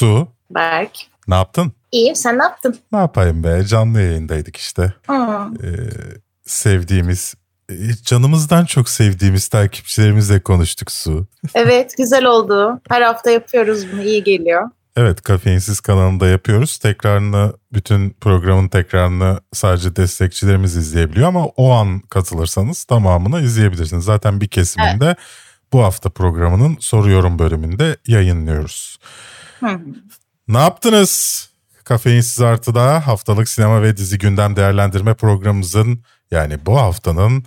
Su, Berk. ne yaptın? İyiyim sen ne yaptın? Ne yapayım be? Canlı yayındaydık işte. Hmm. Ee, sevdiğimiz, canımızdan çok sevdiğimiz takipçilerimizle konuştuk Su. Evet güzel oldu. Her hafta yapıyoruz bunu iyi geliyor. Evet Kafeinsiz kanalında yapıyoruz. Tekrarını, bütün programın tekrarını sadece destekçilerimiz izleyebiliyor ama o an katılırsanız tamamını izleyebilirsiniz. Zaten bir kesiminde bu hafta programının soru yorum bölümünde yayınlıyoruz. Ne yaptınız? Kafeinsiz Artı'da haftalık sinema ve dizi gündem değerlendirme programımızın yani bu haftanın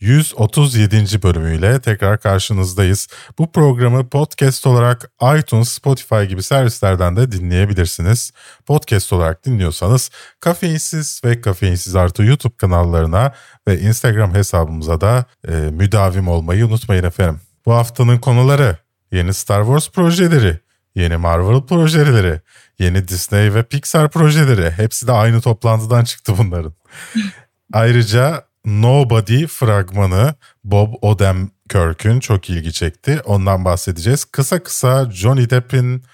137. bölümüyle tekrar karşınızdayız. Bu programı podcast olarak iTunes, Spotify gibi servislerden de dinleyebilirsiniz. Podcast olarak dinliyorsanız Kafeinsiz ve Kafeinsiz Artı YouTube kanallarına ve Instagram hesabımıza da e, müdavim olmayı unutmayın efendim. Bu haftanın konuları yeni Star Wars projeleri, yeni Marvel projeleri, yeni Disney ve Pixar projeleri. Hepsi de aynı toplantıdan çıktı bunların. Ayrıca Nobody fragmanı Bob Odenkirk'ün çok ilgi çekti. Ondan bahsedeceğiz. Kısa kısa Johnny Depp'in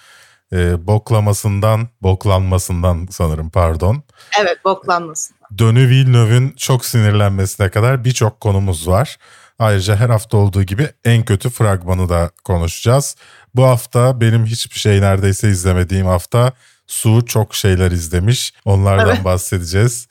e, boklamasından, boklanmasından sanırım pardon. Evet boklanmasın. Denis Villeneuve'ün çok sinirlenmesine kadar birçok konumuz var. Ayrıca her hafta olduğu gibi en kötü fragmanı da konuşacağız. Bu hafta benim hiçbir şey neredeyse izlemediğim hafta Su çok şeyler izlemiş. Onlardan Evet. bahsedeceğiz.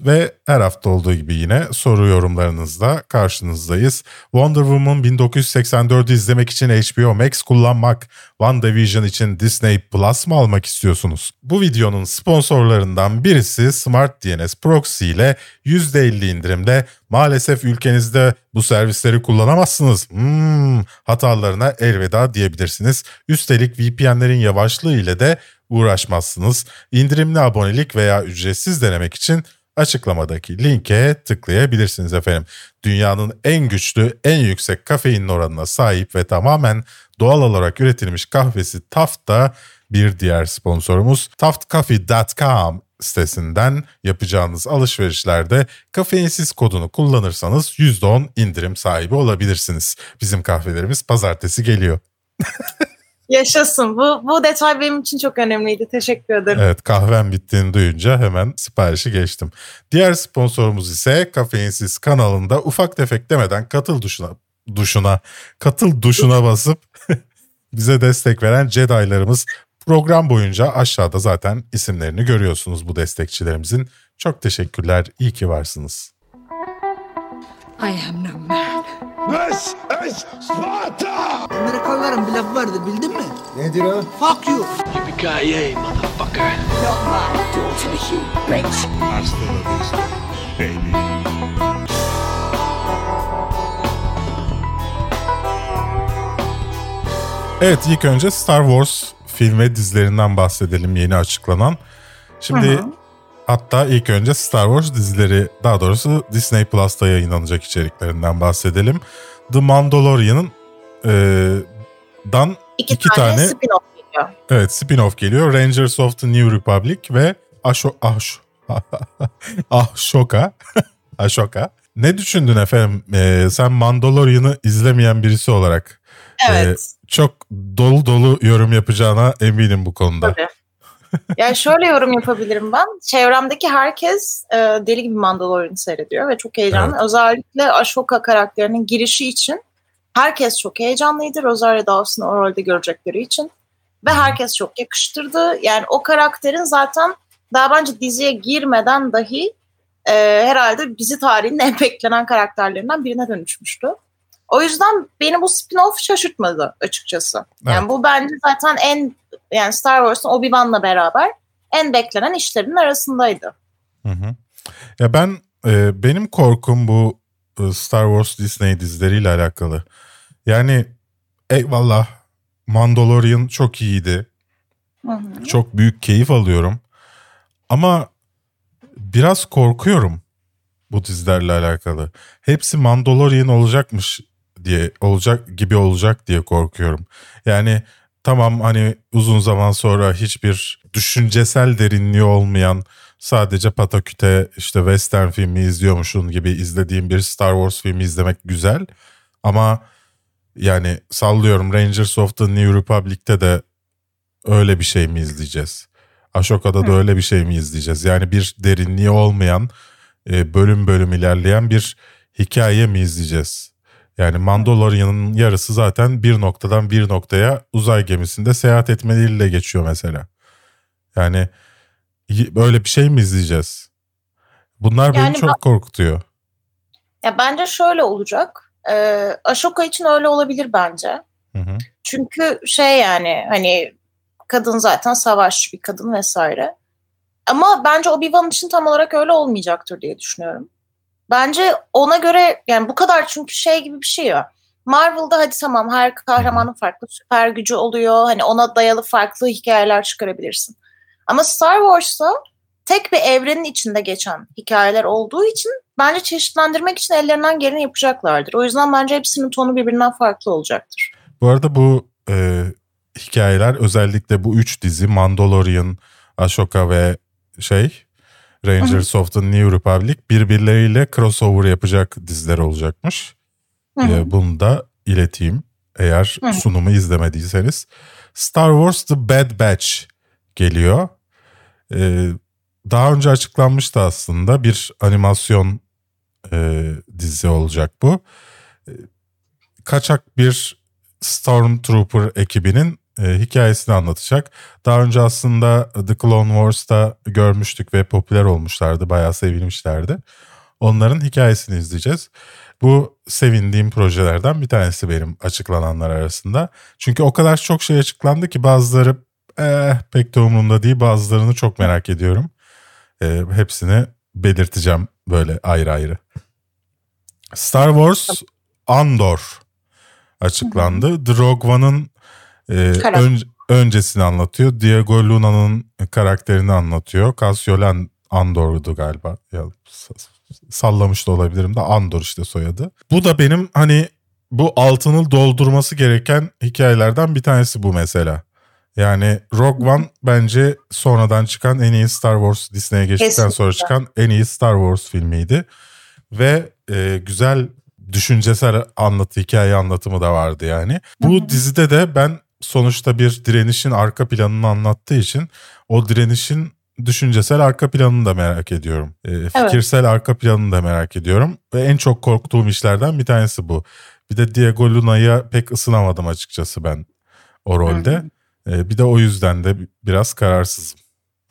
Ve her hafta olduğu gibi yine soru yorumlarınızla karşınızdayız. Wonder Woman 1984'ü izlemek için HBO Max kullanmak, WandaVision için Disney Plus mı almak istiyorsunuz? Bu videonun sponsorlarından birisi Smart DNS Proxy ile %50 indirimle maalesef ülkenizde bu servisleri kullanamazsınız. Hmm, hatalarına elveda diyebilirsiniz. Üstelik VPN'lerin yavaşlığı ile de uğraşmazsınız. İndirimli abonelik veya ücretsiz denemek için açıklamadaki linke tıklayabilirsiniz efendim. Dünyanın en güçlü, en yüksek kafein oranına sahip ve tamamen doğal olarak üretilmiş kahvesi Taft da bir diğer sponsorumuz. taftcoffee.com sitesinden yapacağınız alışverişlerde kafeinsiz kodunu kullanırsanız %10 indirim sahibi olabilirsiniz. Bizim kahvelerimiz pazartesi geliyor. Yaşasın. Bu, bu detay benim için çok önemliydi. Teşekkür ederim. Evet kahvem bittiğini duyunca hemen siparişi geçtim. Diğer sponsorumuz ise Kafeinsiz kanalında ufak tefek demeden katıl duşuna, duşuna, katıl duşuna basıp bize destek veren Jedi'larımız program boyunca aşağıda zaten isimlerini görüyorsunuz bu destekçilerimizin. Çok teşekkürler, iyi ki varsınız. I am no man. This is Sparta! Amerikalıların bir lafı vardı bildin mi? Nedir o? Fuck you. Yippee-ki-yay, motherfucker! Not my daughter, you bitch. Hasta la vista, baby. Evet ilk önce Star Wars film ve dizilerinden bahsedelim yeni açıklanan. Şimdi hatta ilk önce Star Wars dizileri daha doğrusu Disney Plus'ta yayınlanacak içeriklerinden bahsedelim. The Mandalorian'ın e, dan İki, iki tane, tane- spin-off geliyor. evet spin-off geliyor. Rangers of the New Republic ve Asho, Ash, Ashoka. Ashoka. Ne düşündün efendim? E, sen Mandalorian'ı izlemeyen birisi olarak Evet. e, çok dolu dolu yorum yapacağına eminim bu konuda. Tabii. Yani şöyle yorum yapabilirim ben. Çevremdeki herkes e, deli gibi Mandalorian seyrediyor ve çok heyecanlı. Özellikle Ashoka karakterinin girişi için herkes çok heyecanlıydı. Rosario Dawson'ı o rolde görecekleri için. Ve herkes çok yakıştırdı. Yani o karakterin zaten daha bence diziye girmeden dahi e, herhalde dizi tarihinin en beklenen karakterlerinden birine dönüşmüştü. O yüzden beni bu spin-off şaşırtmadı açıkçası. Yani Evet. bu bence zaten en yani Star Wars'ın Obi-Wan'la beraber en beklenen işlerin arasındaydı. Hı hı. Ya ben e, benim korkum bu e, Star Wars Disney dizileriyle alakalı. Yani eyvallah Mandalorian çok iyiydi. Hı hı. Çok büyük keyif alıyorum. Ama biraz korkuyorum bu dizilerle alakalı. Hepsi Mandalorian olacakmış diye olacak gibi olacak diye korkuyorum. Yani tamam hani uzun zaman sonra hiçbir düşüncesel derinliği olmayan sadece pataküte işte western filmi izliyormuşsun gibi izlediğim bir Star Wars filmi izlemek güzel. Ama yani sallıyorum Rangers of the New Republic'te de öyle bir şey mi izleyeceğiz? Ashoka'da da öyle bir şey mi izleyeceğiz? Yani bir derinliği olmayan, e, bölüm bölüm ilerleyen bir hikaye mi izleyeceğiz? Yani Mandalorian'ın yarısı zaten bir noktadan bir noktaya uzay gemisinde seyahat etmeleriyle geçiyor mesela. Yani böyle bir şey mi izleyeceğiz? Bunlar beni Yani çok korkutuyor. Ya bence şöyle olacak. Ee, Ashoka için öyle olabilir bence. Hı hı. Çünkü şey yani hani kadın zaten savaşçı bir kadın vesaire. Ama bence Obi-Wan için tam olarak öyle olmayacaktır diye düşünüyorum. Bence ona göre yani bu kadar çünkü şey gibi bir şey ya. Marvel'da hadi tamam her kahramanın farklı süper gücü oluyor. Hani ona dayalı farklı hikayeler çıkarabilirsin. Ama Star Wars'ta tek bir evrenin içinde geçen hikayeler olduğu için bence çeşitlendirmek için ellerinden geleni yapacaklardır. O yüzden bence hepsinin tonu birbirinden farklı olacaktır. Bu arada bu e, hikayeler özellikle bu üç dizi Mandalorian, Ashoka ve şey Rangers of the New Republic birbirleriyle crossover yapacak diziler olacakmış. Hı hı. E, bunu da ileteyim eğer sunumu izlemediyseniz. Star Wars The Bad Batch geliyor. E, daha önce açıklanmıştı aslında bir animasyon e, dizi olacak bu. E, kaçak bir Stormtrooper ekibinin e, hikayesini anlatacak. Daha önce aslında The Clone Wars'ta görmüştük ve popüler olmuşlardı. Bayağı sevilmişlerdi. Onların hikayesini izleyeceğiz. Bu sevindiğim projelerden bir tanesi benim açıklananlar arasında. Çünkü o kadar çok şey açıklandı ki bazıları eh, pek de umurumda değil. Bazılarını çok merak ediyorum. E, hepsini belirteceğim böyle ayrı ayrı. Star Wars Andor açıklandı. The Rogue One'ın e, Karakter. ön- öncesini anlatıyor. Diego Luna'nın karakterini anlatıyor. Cassiol'an Andor'du galiba. Ya, sallamış da olabilirim de Andor işte soyadı. Bu da benim hani bu altını doldurması gereken hikayelerden bir tanesi bu mesela. Yani Rogue One bence sonradan çıkan en iyi Star Wars Disney'e geçtikten sonra Kesinlikle. çıkan en iyi Star Wars filmiydi. Ve e, güzel düşüncesel anlatı, hikaye anlatımı da vardı yani. Bu dizide de ben sonuçta bir direnişin arka planını anlattığı için o direnişin düşüncesel arka planını da merak ediyorum. E, fikirsel arka planını da merak ediyorum. Ve en çok korktuğum işlerden bir tanesi bu. Bir de Diego Luna'ya pek ısınamadım açıkçası ben o rolde. E, bir de o yüzden de biraz kararsızım.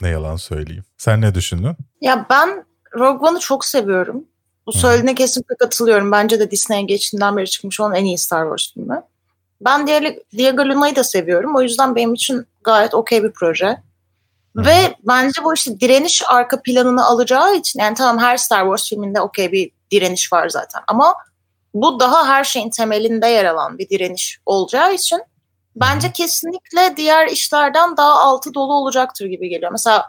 Ne yalan söyleyeyim. Sen ne düşündün? Ya ben Rogue One'ı çok seviyorum. Bu söylediğine kesinlikle katılıyorum. Bence de Disney'e geçtiğinden beri çıkmış olan en iyi Star Wars filmi. Ben Diego, Luna'yı da seviyorum. O yüzden benim için gayet okey bir proje. Ve bence bu işte direniş arka planını alacağı için yani tamam her Star Wars filminde okey bir direniş var zaten ama bu daha her şeyin temelinde yer alan bir direniş olacağı için bence kesinlikle diğer işlerden daha altı dolu olacaktır gibi geliyor. Mesela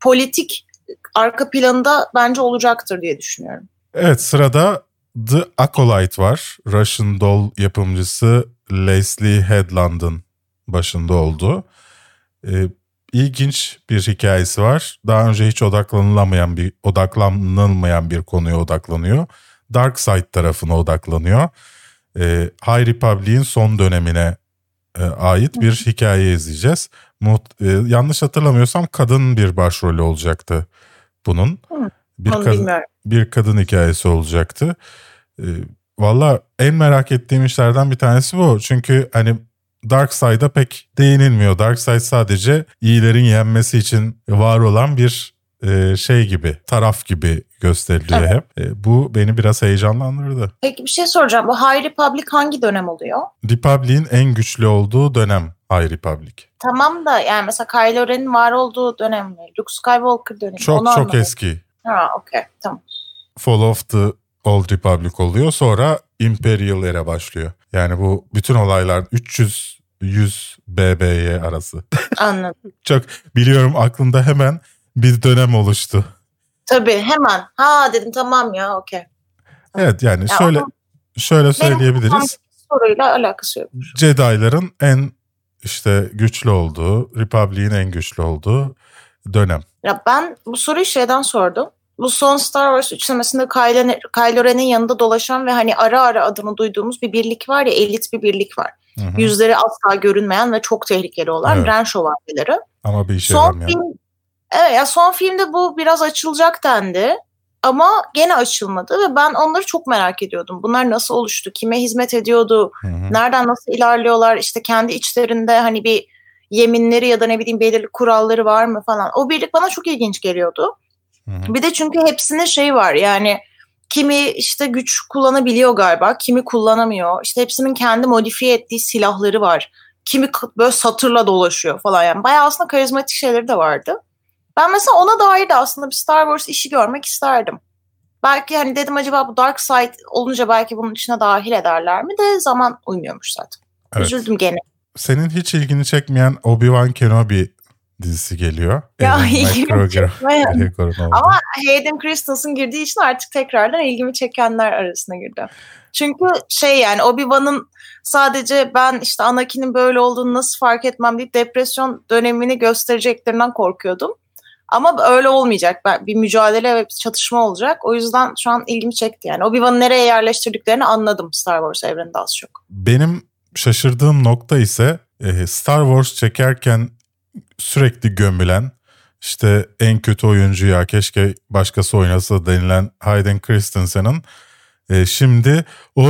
politik arka planında bence olacaktır diye düşünüyorum. Evet sırada The Acolyte var. Russian Doll yapımcısı Leslie Headland'ın başında olduğu. Ee, ilginç bir hikayesi var. Daha önce hiç odaklanılamayan bir odaklanılmayan bir konuya odaklanıyor. Dark Side tarafına odaklanıyor. Ee, High Republic'in son dönemine e, ait bir hikaye izleyeceğiz. Muht- e, yanlış hatırlamıyorsam kadın bir başrolü olacaktı bunun. Hı, Bir kadın bilmiyorum. bir kadın hikayesi olacaktı. Ee, Valla en merak ettiğim işlerden bir tanesi bu. Çünkü hani Dark Side'a pek değinilmiyor. Dark Side sadece iyilerin yenmesi için var olan bir e, şey gibi, taraf gibi gösteriliyor Evet. hep. E, bu beni biraz heyecanlandırdı. Peki bir şey soracağım. Bu High Republic hangi dönem oluyor? Republic'in en güçlü olduğu dönem High Republic. Tamam da yani mesela Kylo Ren'in var olduğu dönem mi? Luke Skywalker dönemi. mi? Çok Onu çok anlamadım. eski. Ha okey tamam. Fall of the Old Republic oluyor. Sonra Imperial Era başlıyor. Yani bu bütün olaylar 300 100 BBY arası. Anladım. Çok biliyorum aklımda hemen bir dönem oluştu. Tabii hemen. Ha dedim tamam ya okey. Evet yani Ya şöyle ama şöyle söyleyebiliriz. soruyla alakası yok. Jedi'ların en işte güçlü olduğu, Republic'in en güçlü olduğu dönem. Ya ben bu soruyu şeyden sordum. Bu son Star Wars üçlemesinde Kylo, Kylo Ren'in yanında dolaşan ve hani ara ara adını duyduğumuz bir birlik var ya elit bir birlik var. Hı hı. yüzleri asla görünmeyen ve çok tehlikeli olan Evet. Ren şövalyeleri. Ama bir işe son film Evet ya son filmde bu biraz açılacak dendi. Ama gene açılmadı ve ben onları çok merak ediyordum. Bunlar nasıl oluştu? Kime hizmet ediyordu? Hı hı. Nereden nasıl ilerliyorlar? İşte kendi içlerinde hani bir yeminleri ya da ne bileyim belirli kuralları var mı falan. O birlik bana çok ilginç geliyordu. Hı hı. Bir de çünkü hepsinin şeyi var yani kimi işte güç kullanabiliyor galiba, kimi kullanamıyor. İşte hepsinin kendi modifiye ettiği silahları var. Kimi böyle satırla dolaşıyor falan yani. Bayağı aslında karizmatik şeyleri de vardı. Ben mesela ona dair de aslında bir Star Wars işi görmek isterdim. Belki hani dedim acaba bu Dark Side olunca belki bunun içine dahil ederler mi de zaman uymuyormuş zaten. Evet. Üzüldüm gene. Senin hiç ilgini çekmeyen Obi-Wan Kenobi dizisi geliyor. Ya ilgimi olduğu. Ama Hayden Christensen girdiği için artık tekrardan ilgimi çekenler arasına girdi. Çünkü şey yani Obi-Wan'ın sadece ben işte Anakin'in böyle olduğunu nasıl fark etmem deyip depresyon dönemini göstereceklerinden korkuyordum. Ama öyle olmayacak. Bir mücadele ve bir çatışma olacak. O yüzden şu an ilgimi çekti yani. Obi-Wan'ı nereye yerleştirdiklerini anladım Star Wars evreninde az çok. Benim şaşırdığım nokta ise e, Star Wars çekerken sürekli gömülen işte en kötü oyuncu ya keşke başkası oynasa denilen Hayden Christensen'ın e, şimdi o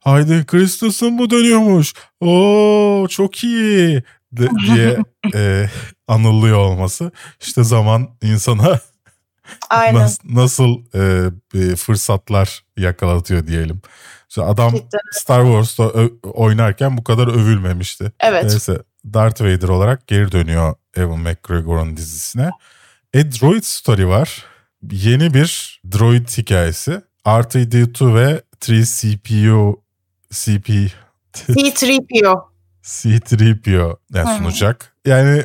Hayden Christensen bu dönüyormuş. O çok iyi de- diye e, anılıyor olması. İşte zaman insana Aynen. nas- nasıl e, e, fırsatlar yakalatıyor diyelim. İşte adam Cidden. Star Wars'ta oynarken bu kadar övülmemişti. Evet. Neyse Darth Vader olarak geri dönüyor Evan McGregor'un dizisine. A Droid Story var. Yeni bir droid hikayesi. R2D2 ve 3CPU CP C-3PO. C3PO yani Hı. sunacak. Yani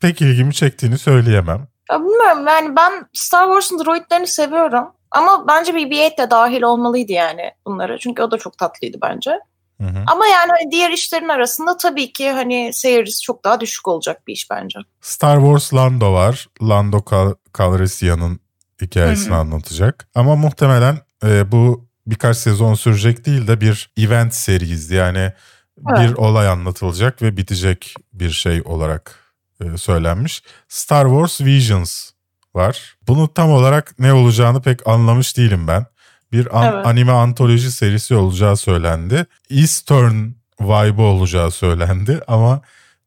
pek ilgimi çektiğini söyleyemem. Ya bilmiyorum yani ben Star Wars'un droidlerini seviyorum. Ama bence BB-8 de dahil olmalıydı yani bunlara. Çünkü o da çok tatlıydı bence. Hı hı. Ama yani hani diğer işlerin arasında tabii ki hani seyircisi çok daha düşük olacak bir iş bence. Star Wars Lando var. Lando Cal- Calrissian'ın hikayesini Hı hı. anlatacak. Ama muhtemelen e, bu birkaç sezon sürecek değil de bir event series yani bir Evet. olay anlatılacak ve bitecek bir şey olarak e, söylenmiş. Star Wars Visions var. Bunu tam olarak ne olacağını pek anlamış değilim ben. Bir an- Evet. anime antoloji serisi olacağı söylendi. Eastern vibe olacağı söylendi ama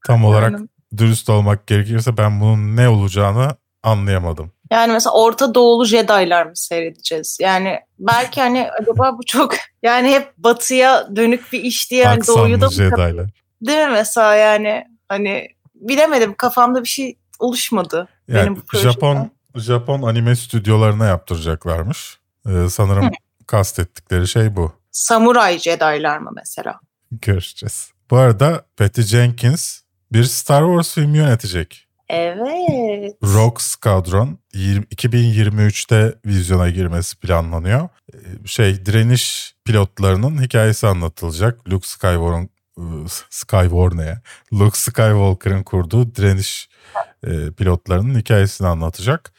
tam olarak Yani, dürüst olmak gerekirse ben bunun ne olacağını anlayamadım. yani mesela Orta Doğulu Jedi'lar mı seyredeceğiz? Yani belki hani acaba bu çok yani hep batıya dönük bir iş diye yani doğuyu da Jedi'lar. değil mi mesela yani hani bilemedim kafamda bir şey oluşmadı. Yani Benim. Japon Japon anime stüdyolarına yaptıracaklarmış. Ee, sanırım Hı. kastettikleri şey bu. Samuray Jedi'lar mı mesela? Göreceğiz. Bu arada Patty Jenkins bir Star Wars filmi yönetecek. Evet. Rogue Squadron 20 2023'te vizyona girmesi planlanıyor. Ee, Şey direniş pilotlarının hikayesi anlatılacak. Luke Skywalker'ın Skywalker ne ya? Luke Skywalker'ın kurduğu direniş e, pilotlarının hikayesini anlatacak.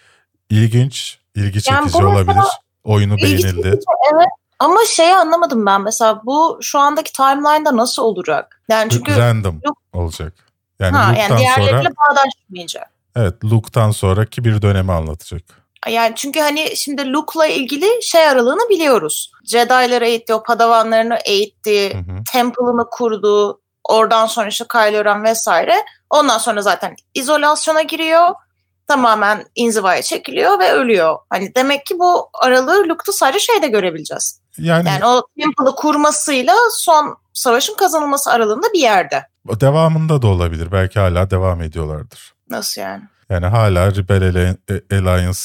İlginç, ilgi Yani çekici mesela olabilir. Oyunu beğenildi. Evet. Ama şeyi anlamadım ben mesela bu şu andaki timeline'da nasıl olacak? Yani çünkü Random Luke- olacak. Yani ha, Luke'tan yani diğerleriyle sonra bağdaşmayacak. evet Luke'tan sonraki bir dönemi anlatacak. Yani çünkü hani şimdi Luke'la ilgili şey aralığını biliyoruz. Jedi'ları eğitti, o padavanlarını eğitti, Hı hı. temple'ını kurdu. Oradan sonra işte Kylo Ren vesaire. Ondan sonra zaten izolasyona giriyor. Tamamen inzivaya çekiliyor ve ölüyor. Hani demek ki bu aralığı Luke'da sadece şeyde görebileceğiz. Yani, Yani o temple'ı kurmasıyla son savaşın kazanılması aralığında bir yerde. devamında da olabilir. Belki hala devam ediyorlardır. Nasıl yani? Yani hala Rebel Alli- Alliance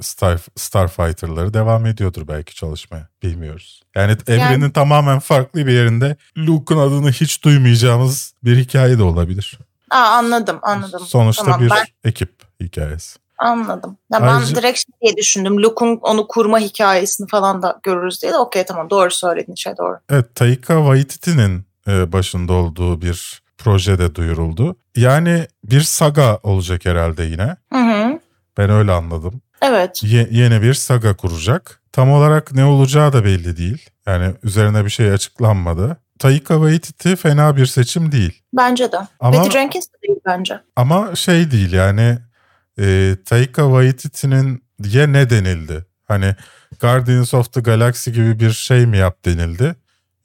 Star, Starfighter'ları devam ediyordur belki çalışmaya. Bilmiyoruz. Yani evrenin tamamen farklı bir yerinde Luke'un adını hiç duymayacağımız bir hikaye de olabilir. Aa, anladım anladım. Sonuçta Tamam, bir ben ekip hikayesi. anladım. Ya Ayrıca- ben direkt şey diye düşündüm. Luke'un onu kurma hikayesini falan da görürüz diye de okey tamam doğru söylediğin şey doğru. Evet Taika Waititi'nin e, başında olduğu bir proje de duyuruldu. Yani bir saga olacak herhalde yine. Hı hı. Ben öyle anladım. Evet. Ye- yeni bir saga kuracak. Tam olarak ne olacağı da belli değil. Yani üzerine bir şey açıklanmadı. Taika Waititi fena bir seçim değil. Bence de. Ama- Patty Jenkins de değil bence. Ama şey değil yani e, Taika Waititi'nin diye ne denildi? Hani Guardians of the Galaxy gibi bir şey mi yap denildi?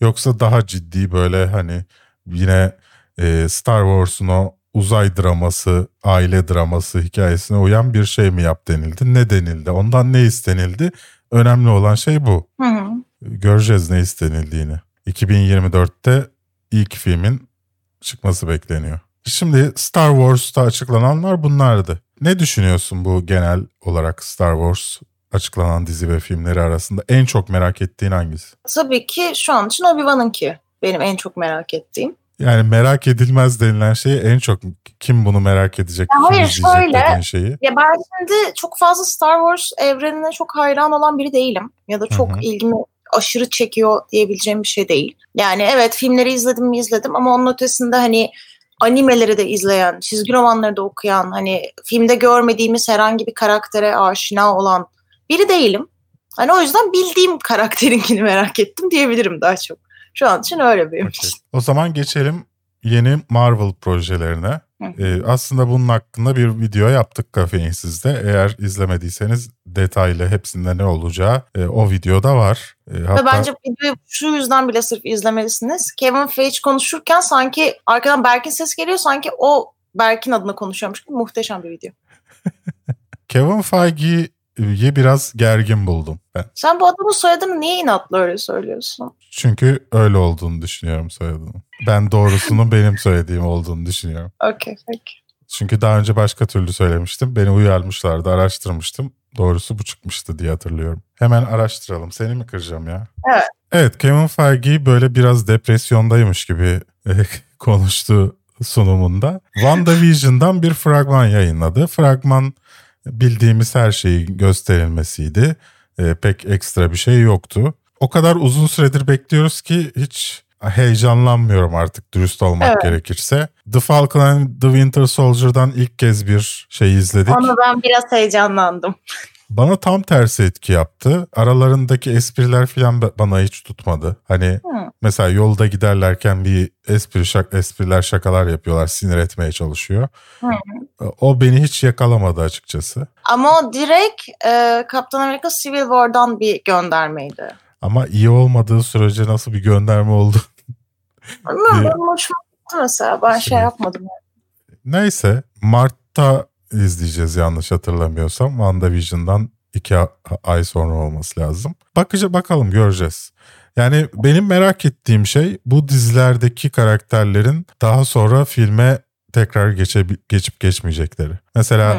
Yoksa daha ciddi böyle hani yine e, Star Wars'un o uzay draması, aile draması hikayesine uyan bir şey mi yap denildi? Ne denildi? Ondan ne istenildi? Önemli olan şey bu. Hı hı. Göreceğiz ne istenildiğini. 2024'te ilk filmin çıkması bekleniyor. Şimdi Star Wars'ta açıklananlar bunlardı. Ne düşünüyorsun bu genel olarak Star Wars açıklanan dizi ve filmleri arasında en çok merak ettiğin hangisi? Tabii ki şu an için Obi-Wan'ınki benim en çok merak ettiğim. Yani merak edilmez denilen şeyi en çok kim bunu merak edecek, Ya hayır, şöyle. şeyi. Ya ben şimdi çok fazla Star Wars evrenine çok hayran olan biri değilim. Ya da çok Hı hı. ilgimi aşırı çekiyor diyebileceğim bir şey değil. Yani evet filmleri izledim mi izledim ama onun ötesinde hani animeleri de izleyen, çizgi romanları da okuyan, hani filmde görmediğimiz herhangi bir karaktere aşina olan biri değilim. Hani o yüzden bildiğim karakterinkini merak ettim diyebilirim daha çok. Şu an için öyle benim Okey. için. O zaman geçelim yeni Marvel projelerine. Ee, aslında bunun hakkında bir video yaptık Kafeinsiz'de. Eğer izlemediyseniz detaylı hepsinde ne olacağı e, o videoda var. E, Ve hatta bence videoyu şu yüzden bile sırf izlemelisiniz. Kevin Feige konuşurken sanki arkadan Berk'in ses geliyor. Sanki o Berk'in adına konuşuyormuş gibi muhteşem bir video. Kevin Feige'yi biraz gergin buldum ben. Sen bu adamın soyadını niye inatla öyle söylüyorsun? Çünkü öyle olduğunu düşünüyorum soyadının. Ben doğrusunun benim söylediğim olduğunu düşünüyorum. Okey peki. Çünkü daha önce başka türlü söylemiştim. Beni uyarmışlardı, araştırmıştım. Doğrusu bu çıkmıştı diye hatırlıyorum. Hemen araştıralım. Seni mi kıracağım ya? Evet. Evet, Kevin Feige böyle biraz depresyondaymış gibi e, konuştu sunumunda. WandaVision'dan bir fragman yayınladı. Fragman bildiğimiz her şeyin gösterilmesiydi. E, pek ekstra bir şey yoktu. O kadar uzun süredir bekliyoruz ki hiç heyecanlanmıyorum artık dürüst olmak Evet. gerekirse. The Falcon and the Winter Soldier'dan ilk kez bir şey izledik. Ama ben biraz heyecanlandım. Bana tam tersi etki yaptı. Aralarındaki espriler falan ba- bana hiç tutmadı. Hani Hı. mesela yolda giderlerken bir espri şak espriler şakalar yapıyorlar, sinir etmeye çalışıyor. Hı. O beni hiç yakalamadı açıkçası. Ama o direkt e, Kaptan Amerika Civil War'dan bir göndermeydi. Ama iyi olmadığı sürece nasıl bir gönderme oldu? Bir- benim hoşuma gitti mesela. Ben şey yapmadım. Neyse Mart'ta izleyeceğiz yanlış hatırlamıyorsam. WandaVision'dan iki ay sonra olması lazım. Bakıca bakalım göreceğiz. Yani benim merak ettiğim şey bu dizilerdeki karakterlerin daha sonra filme tekrar geçe, geçip geçmeyecekleri. Mesela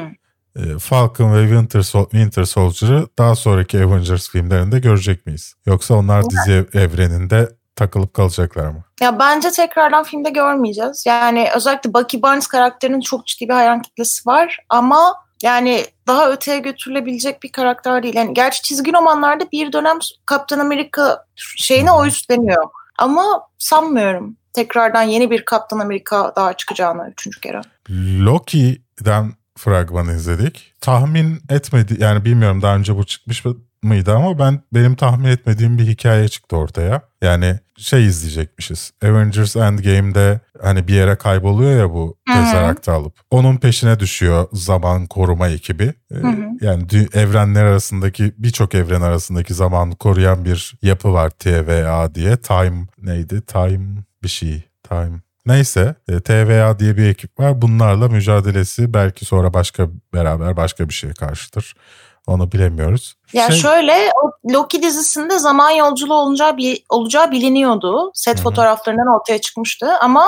e, Falcon ve Winter, Sol- Winter Soldier'ı daha sonraki Avengers filmlerinde görecek miyiz? Yoksa onlar dizi ev- evreninde takılıp kalacaklar mı? Ya bence tekrardan filmde görmeyeceğiz. Yani özellikle Bucky Barnes karakterinin çok ciddi bir hayran kitlesi var ama yani daha öteye götürülebilecek bir karakter değil. Yani gerçi çizgi romanlarda bir dönem Kaptan Amerika şeyine o üstleniyor. Ama sanmıyorum tekrardan yeni bir Kaptan Amerika daha çıkacağını üçüncü kere. Loki'den fragman izledik. Tahmin etmedi yani bilmiyorum daha önce bu çıkmış mıydı ama ben benim tahmin etmediğim bir hikaye çıktı ortaya. Yani şey izleyecekmişiz. Avengers Endgame'de hani bir yere kayboluyor ya bu Hı hı. Tesseract'ı alıp. Onun peşine düşüyor zaman koruma ekibi. Ee, hı. Yani dü- evrenler arasındaki birçok evren arasındaki zamanı koruyan bir yapı var TVA diye. Time neydi? Time bir şey. Time Neyse e, TVA diye bir ekip var. Bunlarla mücadelesi belki sonra başka beraber başka bir şeye karşıdır. Onu bilemiyoruz. Ya Şey- şöyle o Loki dizisinde zaman yolculuğu olacağı, olacağı biliniyordu. Set Hı hı. fotoğraflarından ortaya çıkmıştı ama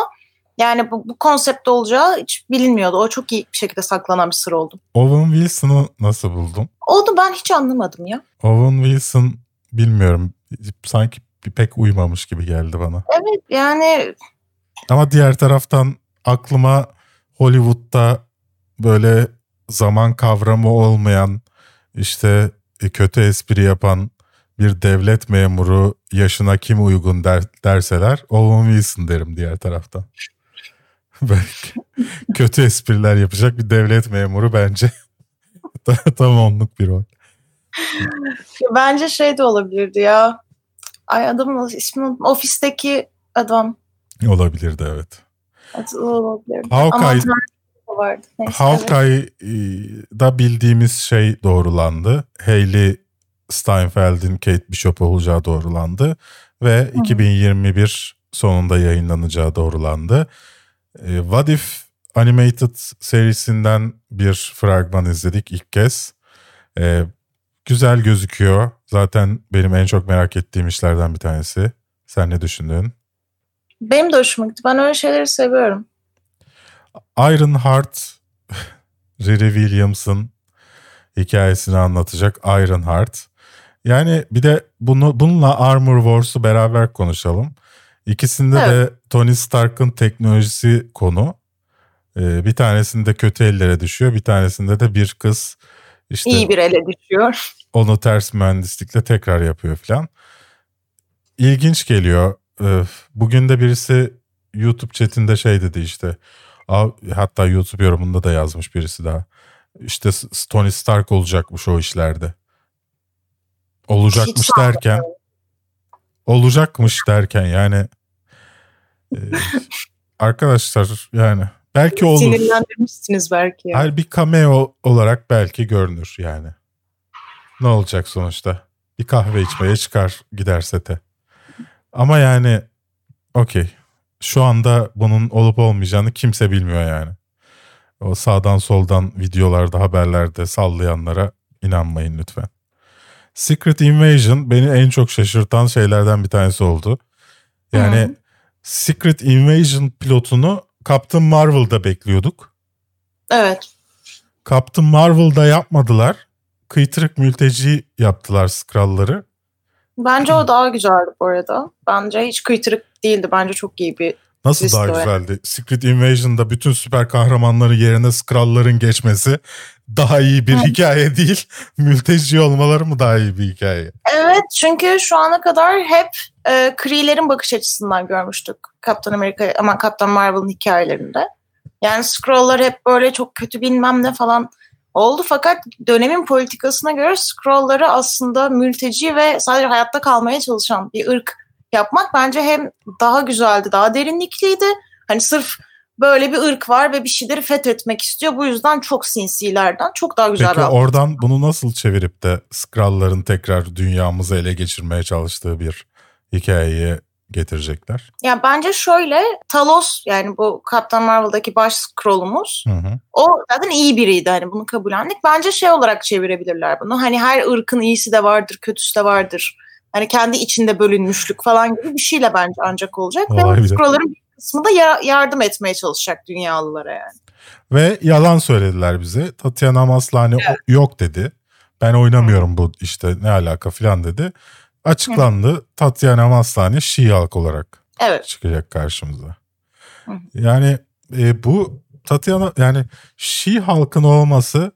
yani bu, bu konsepte olacağı hiç bilinmiyordu. O çok iyi bir şekilde saklanan bir sır oldu. Owen Wilson'ı nasıl buldum? Oldu ben hiç anlamadım ya. Owen Wilson bilmiyorum sanki pek uymamış gibi geldi bana. Evet yani Ama diğer taraftan aklıma Hollywood'da böyle zaman kavramı olmayan işte e, kötü espri yapan bir devlet memuru yaşına kim uygun der, derseler Owen Wilson derim diğer taraftan. Belki kötü espriler yapacak bir devlet memuru bence tam onluk bir rol. bence şey de olabilirdi ya. Ay adamın ismini unuttum. Ofisteki Adam. Olabilirdi evet. Evet, o olabilir. Hawkeye- Ama vardı. Neyse, evet. Hawkeye'da bildiğimiz şey doğrulandı. Hayley Steinfeld'in Kate Bishop olacağı doğrulandı. Ve 2021 sonunda yayınlanacağı doğrulandı. E, What If Animated serisinden bir fragman izledik ilk kez. E, güzel gözüküyor. Zaten benim en çok merak ettiğim işlerden bir tanesi. Sen ne düşündün? Benim de hoşuma gitti. Ben öyle şeyleri seviyorum. Ironheart, Riri Williams'ın hikayesini anlatacak Ironheart. Yani bir de bunu bununla Armor Wars'u beraber konuşalım. İkisinde de Tony Stark'ın teknolojisi konu. Ee, bir tanesinde kötü ellere düşüyor, bir tanesinde de bir kız işte İyi bir ele düşüyor. onu ters mühendislikle tekrar yapıyor falan. İlginç geliyor. Ee, Bugün de birisi YouTube chatinde şey dedi işte. "Aa, Hatta YouTube yorumunda da yazmış birisi daha. İşte Tony Stark olacakmış o işlerde. Olacakmış Hiç derken olacakmış derken yani e, arkadaşlar yani belki olur. Sinirlendirmişsiniz belki. Hayır bir cameo olarak belki görünür yani. Ne olacak sonuçta? Bir kahve içmeye çıkar gider sete. Ama yani okey. Şu anda bunun olup olmayacağını kimse bilmiyor yani. O sağdan soldan videolarda haberlerde sallayanlara inanmayın lütfen. Secret Invasion beni en çok şaşırtan şeylerden bir tanesi oldu. Yani Hı. Secret Invasion pilotunu Captain Marvel'da bekliyorduk. Evet. Captain Marvel'da yapmadılar. Kıytırık mülteci yaptılar Skrull'ları. Bence o daha güzeldi bu arada. Bence hiç kıytırık değildi. Bence çok iyi bir Nasıl daha güzeldi? Secret Invasion'da bütün süper kahramanların yerine Skrull'ların geçmesi daha iyi bir Evet. hikaye değil. Mülteci olmaları mı daha iyi bir hikaye? Evet çünkü şu ana kadar hep e, Kree'lerin bakış açısından görmüştük Captain America ama Captain Marvel'ın hikayelerinde. Yani Skrull'lar hep böyle çok kötü bilmem ne falan oldu fakat dönemin politikasına göre Skrull'ları aslında mülteci ve sadece hayatta kalmaya çalışan bir ırk yapmak bence hem daha güzeldi, daha derinlikliydi. Hani sırf böyle bir ırk var ve bir şeyleri fethetmek istiyor. Bu yüzden çok sinsilerden çok daha güzel Peki bir oradan bunu nasıl çevirip de Skrull'ların tekrar dünyamızı ele geçirmeye çalıştığı bir hikayeye getirecekler? Ya bence şöyle Talos yani bu Captain Marvel'daki baş scroll'umuz Hı hı. o zaten iyi biriydi hani bunu kabullendik. Bence şey olarak çevirebilirler bunu. Hani her ırkın iyisi de vardır, kötüsü de vardır. Hani kendi içinde bölünmüşlük falan gibi bir şeyle bence ancak olacak. Vay Ve scroll'ların bir kısmı da ya- yardım etmeye çalışacak dünyalılara yani. Ve yalan söylediler bize. Tatiana Maslany o- yok dedi. Ben oynamıyorum bu işte ne alaka filan dedi. Açıklandı. Tatiana Maslany She-Hulk olarak Evet. çıkacak karşımıza. Hı. Yani e, bu Tatiana yani She-Hulk'ın olması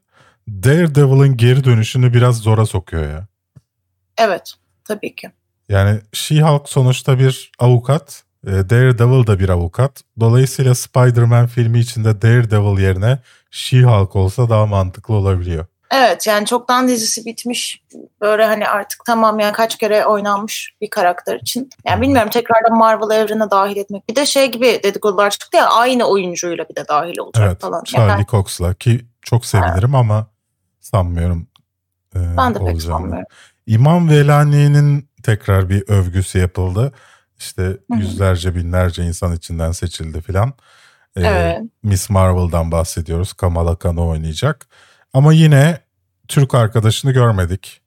Daredevil'ın geri dönüşünü biraz zora sokuyor ya. Evet. Tabii ki. Yani She-Hulk sonuçta bir avukat. e, Daredevil da bir avukat. Dolayısıyla Spider-Man filmi içinde Daredevil yerine She-Hulk olsa daha mantıklı olabiliyor. Evet yani çoktan dizisi bitmiş. Böyle hani artık tamam yani kaç kere oynanmış bir karakter için. Yani bilmiyorum tekrardan Marvel evrene dahil etmek. Bir de şey gibi dedikodular çıktı ya aynı oyuncuyla bir de dahil olacak Evet falan. Charlie Yani Cox'la ki çok sevinirim ama sanmıyorum e, ben de pek olacağını. sanmıyorum. İmam Velani'nin tekrar bir övgüsü yapıldı. İşte yüzlerce binlerce insan içinden seçildi filan. Ee, Evet. Miss Marvel'dan bahsediyoruz. Kamala Khan'ı oynayacak. Ama yine Türk arkadaşını görmedik.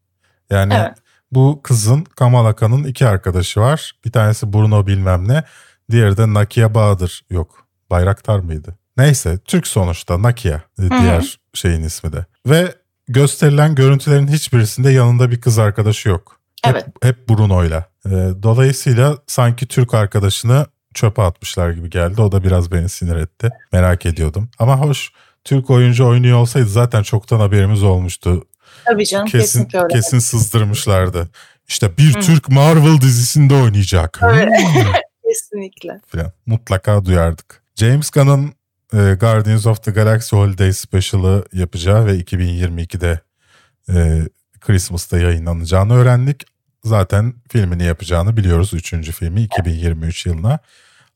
Yani Evet. bu kızın Kamala Khan'ın iki arkadaşı var. Bir tanesi Bruno bilmem ne. Diğeri de Nakia Bahadır. Yok Bayraktar mıydı? Neyse Türk sonuçta Nakia e, diğer şeyin ismi de. Ve gösterilen görüntülerin hiçbirisinde yanında bir kız arkadaşı yok. Hep, Evet. hep Bruno'yla. E, dolayısıyla sanki Türk arkadaşını çöpe atmışlar gibi geldi. O da biraz beni sinir etti. Merak ediyordum. Ama hoş Türk oyuncu oynuyor olsaydı zaten çoktan haberimiz olmuştu. Tabii canım Kesin öyle. kesin sızdırmışlardı. İşte bir Hı. Türk Marvel dizisinde oynayacak. Kesinlikle. falan. Mutlaka duyardık. James Gunn'ın e, Guardians of the Galaxy Holiday Special'ı yapacağı ve 2022'de e, Christmas'ta yayınlanacağını öğrendik. zaten filmini yapacağını biliyoruz. Üçüncü filmi 2023 yılına.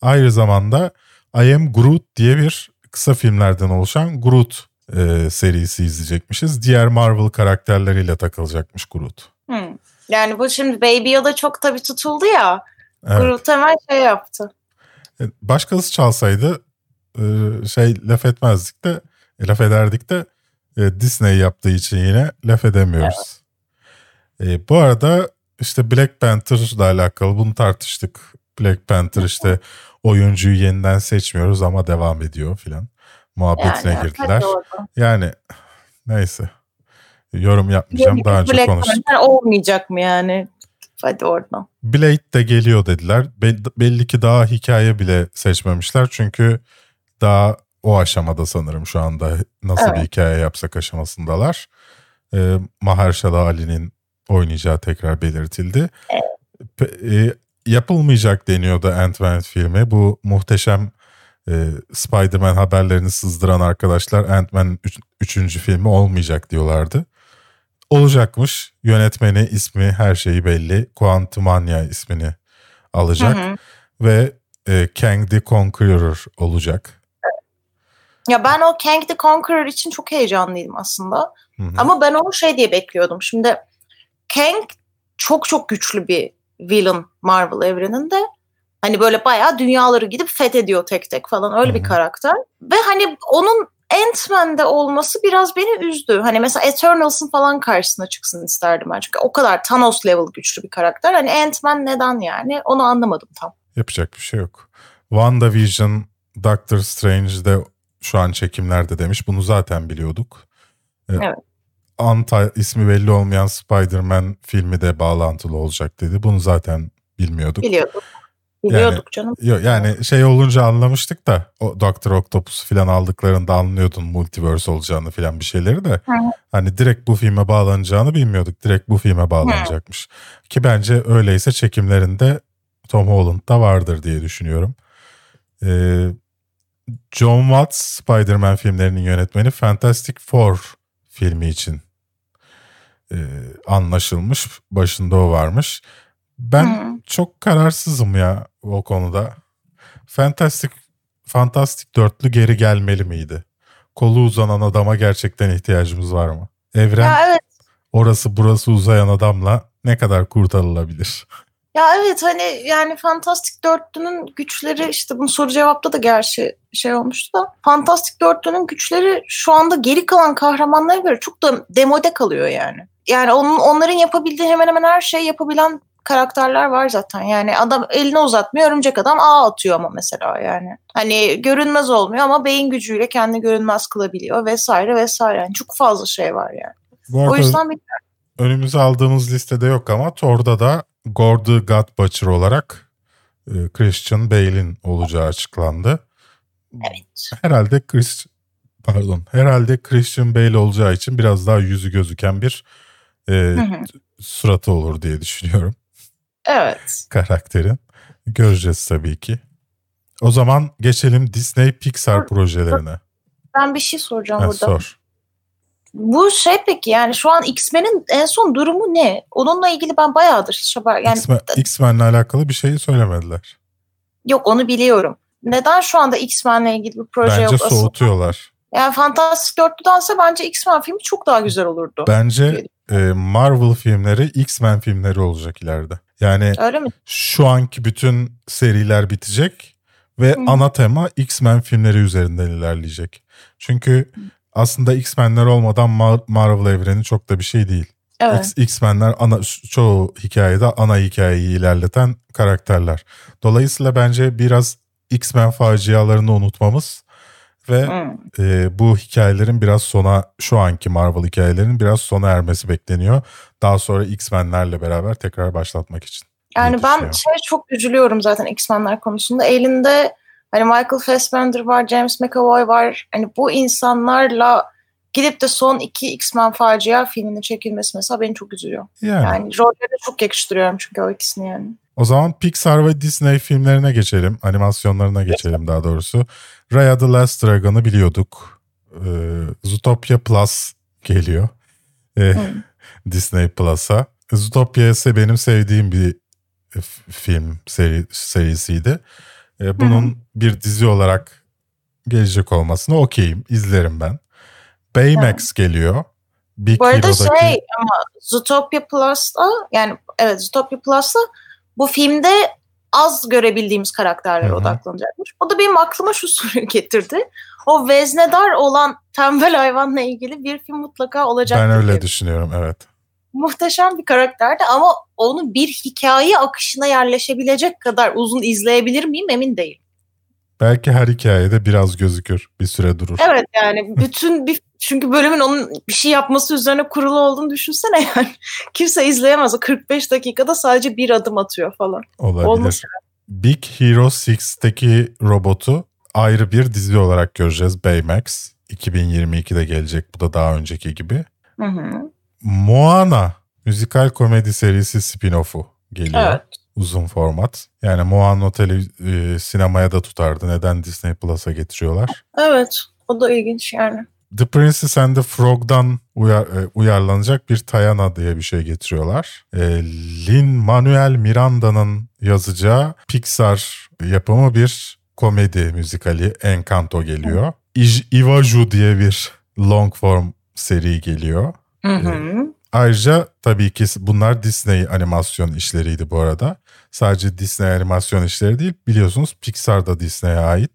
Aynı zamanda I Am Groot diye bir kısa filmlerden oluşan Groot e, serisi izleyecekmişiz. Diğer Marvel karakterleriyle takılacakmış Groot. Hmm. Yani bu şimdi Baby Yoda çok tabii tutuldu ya. Evet. Groot hemen şey yaptı. E, Başkası çalsaydı e, şey laf etmezdik de e, laf ederdik de Disney yaptığı için yine laf edemiyoruz. E, bu arada işte Black Panther'la alakalı bunu tartıştık. Black Panther işte oyuncuyu yeniden seçmiyoruz ama devam ediyor filan. Muhabbetine Yani, girdiler. Yani neyse. Yorum yapmayacağım. Yeni Daha bir önce Black konuştuk. Olmayacak mı yani? Hadi oradan. Blade de geliyor dediler. Be- belli ki daha hikaye bile seçmemişler. Çünkü daha o aşamada sanırım şu anda nasıl bir Evet. hikaye yapsak aşamasındalar. Ee, Mahershala Ali'nin oynayacağı tekrar belirtildi. Pe- e, yapılmayacak deniyordu Ant-Man filmi. Bu muhteşem e, Spider-Man haberlerini sızdıran arkadaşlar Ant-Man 3. filmi olmayacak diyorlardı. Olacakmış. Yönetmeni, ismi, her şeyi belli. Quantumania ismini alacak. Hı hı. Ve e, Kang the Conqueror olacak. Ya ben o Kang the Conqueror için çok heyecanlıydım aslında. Hı hı. Ama ben onu şey diye bekliyordum. Şimdi Kang çok çok güçlü bir villain Marvel evreninde. Hani böyle bayağı dünyaları gidip fethediyor tek tek falan öyle Hı bir karakter. Ve hani onun Ant-Man'de olması biraz beni üzdü. Hani mesela Eternals'ın falan karşısına çıksın isterdim ben. Çünkü o kadar Thanos level güçlü bir karakter. Hani Ant-Man neden yani onu anlamadım tam. Yapacak bir şey yok. WandaVision, Doctor Strange de şu an çekimlerde demiş. Bunu zaten biliyorduk. E, Evet. Anta ismi belli olmayan Spider-Man filmi de bağlantılı olacak dedi. Bunu zaten bilmiyorduk. Biliyorduk. Biliyorduk canım. Yok yani şey olunca anlamıştık da o Doctor Octopus falan aldıklarında anlıyordun multiverse olacağını falan bir şeyleri de. Hı. Hani direkt bu filme bağlanacağını bilmiyorduk. Direkt bu filme bağlanacakmış. Ki bence öyleyse çekimlerinde Tom Holland da vardır diye düşünüyorum. Ee, John Watts Spider-Man filmlerinin yönetmeni Fantastic Four filmi için e, anlaşılmış. Başında o varmış. Ben Hı. çok kararsızım ya o konuda. Fantastic Fantastic dörtlü geri gelmeli miydi? Kolu uzanan adama gerçekten ihtiyacımız var mı? Evren Ya evet. orası burası uzayan adamla ne kadar kurtarılabilir? Ya evet hani yani Fantastic Dörtlü'nün güçleri işte bunu soru cevapta da gerçi şey olmuştu da Fantastic Dörtlü'nün güçleri şu anda geri kalan kahramanlara göre çok da demode kalıyor yani. Yani onun, onların yapabildiği hemen hemen her şeyi yapabilen karakterler var zaten. Yani adam elini uzatmıyor örümcek adam ağ atıyor ama mesela yani. Hani görünmez olmuyor ama beyin gücüyle kendini görünmez kılabiliyor vesaire vesaire. Yani çok fazla şey var yani. Bu O yüzden bir önümüze aldığımız listede yok ama Thor'da da God the God Butcher olarak e, Christian Bale'in olacağı açıklandı. evet. Herhalde Chris pardon herhalde Christian Bale olacağı için biraz daha yüzü gözüken bir e, Hı hı. suratı olur diye düşünüyorum Evet. karakterin. Göreceğiz tabii ki. O zaman geçelim Disney Pixar projelerine. Ben bir şey soracağım Ha, burada. sor. Bu şey peki yani şu an X-Men'in en son durumu ne? Onunla ilgili ben bayağıdır hiç haber yani X-Men, X-Men'le alakalı bir şey söylemediler. yok onu biliyorum. Neden şu anda X-Men'le ilgili bir proje Bence yok aslında? soğutuyorlar. Yani Fantastic Dörtlü'dense bence X-Men filmi çok daha güzel olurdu. Bence e, Marvel filmleri X-Men filmleri olacak ileride. Yani Öyle mi? şu anki bütün seriler bitecek ve Hı. ana tema X-Men filmleri üzerinden ilerleyecek. Çünkü aslında X-Men'ler olmadan Mar- Marvel evreni çok da bir şey değil. Evet. X-Men'ler ana, çoğu hikayede ana hikayeyi ilerleten karakterler. Dolayısıyla bence biraz X-Men facialarını unutmamız ve Hmm. e, bu hikayelerin biraz sona şu anki Marvel hikayelerinin biraz sona ermesi bekleniyor. Daha sonra X-Men'lerle beraber tekrar başlatmak için. Yani ben şey çok üzülüyorum zaten X-Men'ler konusunda. Elinde hani Michael Fassbender var, James McAvoy var. Hani bu insanlarla gidip de son iki X-Men facia filminin çekilmesi mesela beni çok üzüyor. Yani, Yani rollerine çok yakıştırıyorum çünkü o ikisini yani. o zaman Pixar ve Disney filmlerine geçelim. Animasyonlarına geçelim daha doğrusu. Raya the Last Dragon'ı biliyorduk. Ee, Zootopia Plus geliyor. Ee, Hmm. Disney Plus'a. Zootopia ise benim sevdiğim bir film seri, serisiydi. E, bunun bir dizi olarak gelecek olmasına okeyim. izlerim ben. Baymax geliyor. Big Bu arada Hero'daki... şey ama Zootopia Plus'ta yani evet Zootopia Plus'ta bu filmde az görebildiğimiz karakterlere Hı hı. odaklanacakmış. O da benim aklıma şu soruyu getirdi. O veznedar olan tembel hayvanla ilgili bir film mutlaka olacak. ben öyle düşünüyorum evet. Muhteşem bir karakterdi ama onu bir hikaye akışına yerleşebilecek kadar uzun izleyebilir miyim emin değilim. Belki her hikayede biraz gözükür. Bir süre durur. Evet yani bütün bir çünkü bölümün onun bir şey yapması üzerine kurulu olduğunu düşünsene yani. Kimse izleyemez. O 45 dakikada sadece bir adım atıyor falan. Olabilir. Olmaz. Big Hero 6'teki robotu ayrı bir dizi olarak göreceğiz. Baymax. 2022'de gelecek. Bu da daha önceki gibi. Hı hı. Moana müzikal komedi serisi spin-off'u geliyor. Evet. Uzun format. Yani Moana tele, e, sinemaya da tutardı. Neden Disney Plus'a getiriyorlar? Evet. O da ilginç yani. The Princess and the Frog'dan uyar, e, uyarlanacak bir Tayana diye bir şey getiriyorlar. E, Lin-Manuel Miranda'nın yazacağı Pixar yapımı bir komedi müzikali Encanto geliyor. İj- Ivaju diye bir long form seri geliyor. Hı hı. Ayrıca tabii ki bunlar Disney animasyon işleriydi bu arada. Sadece Disney animasyon işleri değil biliyorsunuz Pixar da Disney'e ait.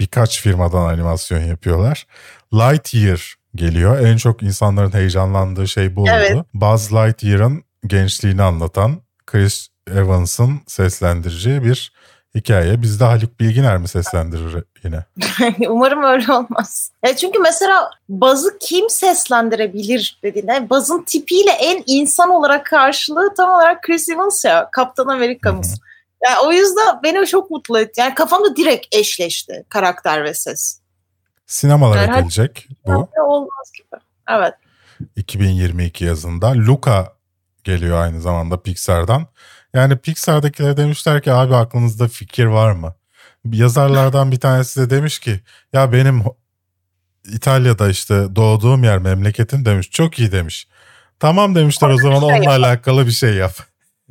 Birkaç firmadan animasyon yapıyorlar. Lightyear geliyor. En çok insanların heyecanlandığı şey bu Evet. oldu. Buzz Lightyear'ın gençliğini anlatan Chris Evans'ın seslendireceği bir hikaye. Bizde Haluk Bilginer mi seslendirir yine? Umarım öyle olmaz. Ya çünkü mesela Baz'ı kim seslendirebilir dediğinde Baz'ın tipiyle en insan olarak karşılığı tam olarak Chris Evans ya. Kaptan Amerika'mız. Yani o yüzden beni çok mutlu etti. Yani kafamda direkt eşleşti karakter ve ses. Sinemalara Herhalde- gelecek bu. Olmaz gibi. Evet. 2022 yazında. Luca geliyor aynı zamanda Pixar'dan. Yani Pixar'dakiler demişler ki abi aklınızda fikir var mı? Yazarlardan bir tanesi de demiş ki ya benim İtalya'da işte doğduğum yer memleketim demiş. Çok iyi demiş. Tamam demişler o zaman şey onunla yap. alakalı bir şey yap.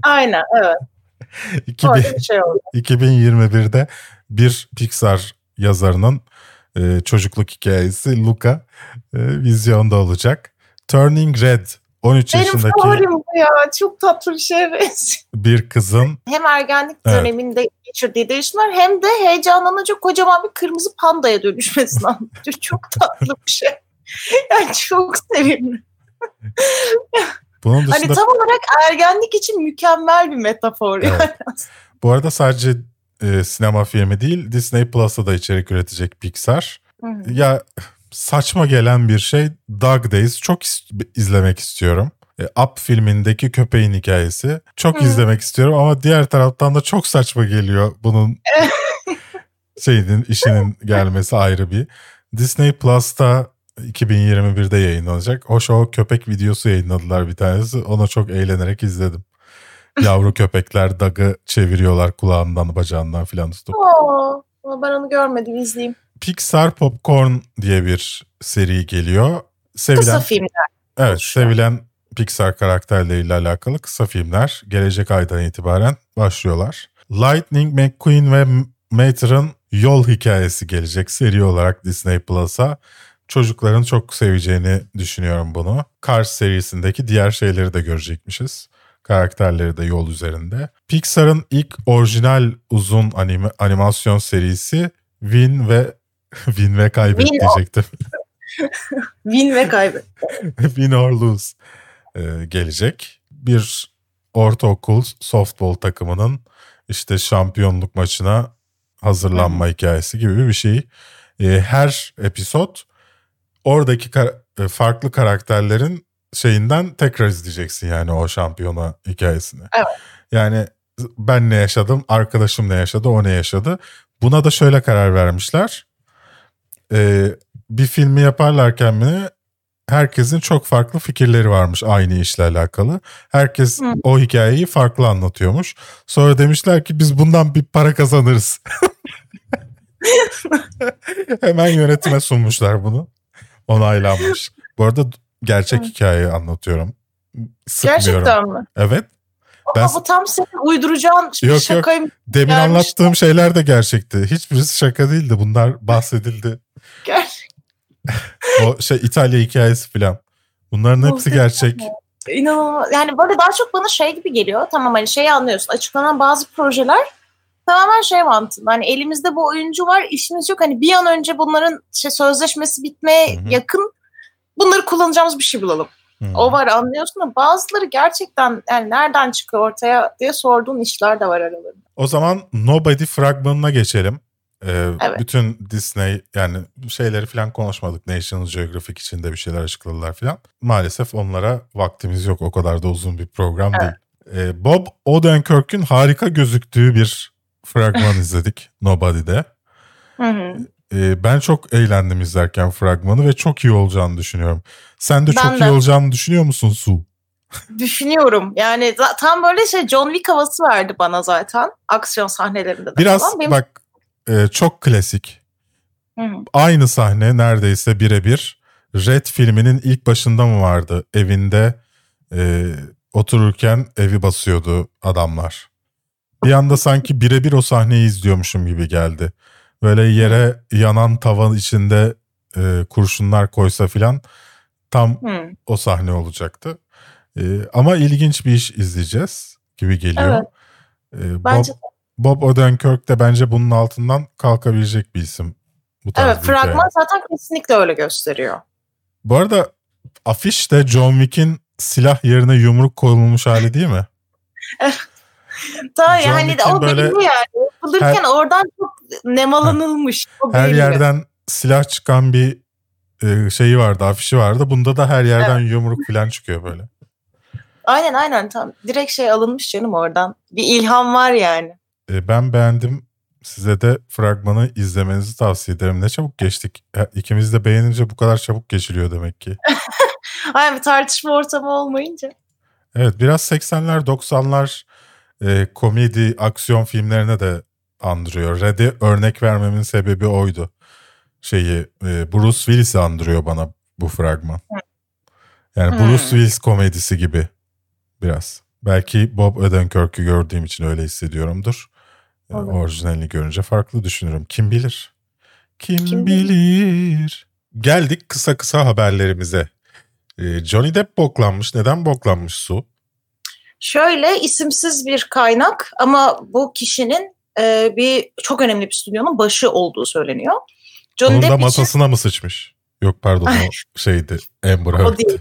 Aynen evet. 2000, Orada bir şey oldu. 2021'de bir Pixar yazarının e, çocukluk hikayesi Luca e, vizyonda olacak. Turning Red 13 Benim yaşındaki favorim bu ya. Çok tatlı bir şeye benziyor. bir kızın Hem ergenlik Evet. döneminde geçirdiği değişimler hem de heyecanlanınca kocaman bir kırmızı pandaya dönüşmesini anlatıyor. Çok tatlı bir şey. Yani çok sevimli. bunun dışında Hani tam olarak ergenlik için mükemmel bir metafor yani. Evet. bu arada sadece e, sinema filmi değil Disney Plus'ta da içerik üretecek Pixar. Hı hı. Ya saçma gelen bir şey Dog Days çok is- izlemek istiyorum. E, Up filmindeki köpeğin hikayesi. Çok Hı. izlemek istiyorum ama diğer taraftan da çok saçma geliyor bunun şeyinin işinin gelmesi ayrı bir. Disney Plus'ta 2021'de yayınlanacak. Hoş o köpek videosu yayınladılar bir tanesi. Ona çok eğlenerek izledim. Yavru köpekler Dag'ı çeviriyorlar kulağından bacağından filan tutup. Ama ben onu görmedim izleyeyim. Pixar Popcorn diye bir seri geliyor. Kısa Sevilen, filmler. evet, sevilen Pixar karakterleriyle alakalı kısa filmler gelecek aydan itibaren başlıyorlar. Lightning McQueen ve Mater'ın yol hikayesi gelecek seri olarak Disney Plus'a. Çocukların çok seveceğini düşünüyorum bunu. Cars serisindeki diğer şeyleri de görecekmişiz. Karakterleri de yol üzerinde. Pixar'ın ilk orijinal uzun anime, animasyon serisi Win ve Win ve kaybet Win diyecektim. Win ve kaybet. Win or lose e, gelecek. Bir ortaokul softball takımının işte şampiyonluk maçına hazırlanma hikayesi gibi bir şey. E, her episod oradaki kar- e, farklı karakterlerin şeyinden tekrar izleyeceksin yani o şampiyona hikayesini. Evet. Yani ben ne yaşadım, arkadaşım ne yaşadı, o ne yaşadı. Buna da şöyle karar vermişler. E, bir filmi yaparlarken mi herkesin çok farklı fikirleri varmış aynı işle alakalı. Herkes Hı. o hikayeyi farklı anlatıyormuş. Sonra demişler ki biz bundan bir para kazanırız. Hemen yönetime sunmuşlar bunu. Onaylanmış. Bu arada gerçek Hı. hikayeyi anlatıyorum. sıkmıyorum. Gerçekten mi? Evet. Ben Ama bu tam senin uyduracağın Yok, yok. şakayım. demin gelmiş. anlattığım şeyler de gerçekti. Hiçbirisi şaka değildi. Bunlar bahsedildi. O şey İtalya hikayesi falan. Bunların hepsi gerçek. İnanılmaz. Yani böyle daha çok bana şey gibi geliyor. Tamam hani şeyi anlıyorsun. Açıklanan bazı projeler tamamen şey mantığında. Hani elimizde bu oyuncu var, işimiz yok. Hani bir an önce bunların şey, sözleşmesi bitmeye Hı hı. yakın bunları kullanacağımız bir şey bulalım. Hı. O var anlıyorsun da bazıları gerçekten yani nereden çıkıyor ortaya diye sorduğun işler de var aralarında. O zaman Nobody fragmanına geçelim. Ee, Evet. Bütün Disney yani şeyleri falan konuşmadık. National Geographic için de bir şeyler açıkladılar falan. Maalesef onlara vaktimiz yok. O kadar da uzun bir program Evet. değil. Ee, Bob Odenkirk'ün harika gözüktüğü bir fragman izledik Nobody'de. Hı hı. Ee, ben çok eğlendim izlerken fragmanı ve çok iyi olacağını düşünüyorum. Sen de Ben çok de. iyi olacağını düşünüyor musun Su? Düşünüyorum. Yani tam böyle şey John Wick havası verdi bana zaten. Aksiyon sahnelerinde de Biraz falan. Benim- bak e, çok klasik. Hı hı. aynı sahne neredeyse birebir Red filminin ilk başında mı vardı? Evinde e, otururken evi basıyordu adamlar. Bir anda sanki birebir o sahneyi izliyormuşum gibi geldi. Böyle yere yanan tavan içinde e, kurşunlar koysa filan tam Hı. o sahne olacaktı. E, ama ilginç bir iş izleyeceğiz gibi geliyor. E, Bob, Bence Bob Odenkirk de bence bunun altından kalkabilecek bir isim. Bu tarz evet bir hikaye. fragman zaten kesinlikle öyle gösteriyor. Bu arada afiş de John Wick'in silah yerine yumruk koyulmuş hali değil mi? Daha John yani Wick'in o böyle belli yani. Yapılırken her- oradan çok nemalanılmış. O Her belli. yerden silah çıkan bir e, şeyi vardı, afişi vardı. Bunda da her yerden yumruk falan çıkıyor böyle. Aynen aynen tam direkt şey alınmış canım oradan. Bir ilham var yani. E, ben beğendim. Size de fragmanı izlemenizi tavsiye ederim. Ne çabuk geçtik. İkimiz de beğenince bu kadar çabuk geçiliyor demek ki. Aynen bir tartışma ortamı olmayınca. Evet biraz 80'ler 90'lar e, komedi aksiyon filmlerine de andırıyor. Red'e örnek vermemin sebebi oydu. Şeyi e, Bruce Willis'i andırıyor bana bu fragman. Yani Hmm. Bruce Willis komedisi gibi biraz. Belki Bob Odenkirk'ü gördüğüm için öyle hissediyorumdur. Olabilir. orijinalini görünce farklı düşünürüm. Kim bilir? Kim, Kim bilir? Geldik kısa kısa haberlerimize. E, Johnny Depp boklanmış. Neden boklanmış Su? Şöyle isimsiz bir kaynak ama bu kişinin e, bir çok önemli bir stüdyonun başı olduğu söyleniyor. Johnny Onun da Depp için masasına mı sıçmış? Yok pardon o şeydi. Amber O Heard. değil.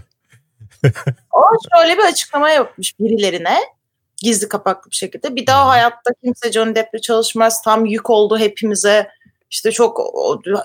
o şöyle bir açıklama yapmış birilerine gizli kapaklı bir şekilde. Bir daha Hı. hayatta kimse Johnny Depp'le çalışmaz. Tam yük oldu hepimize. İşte çok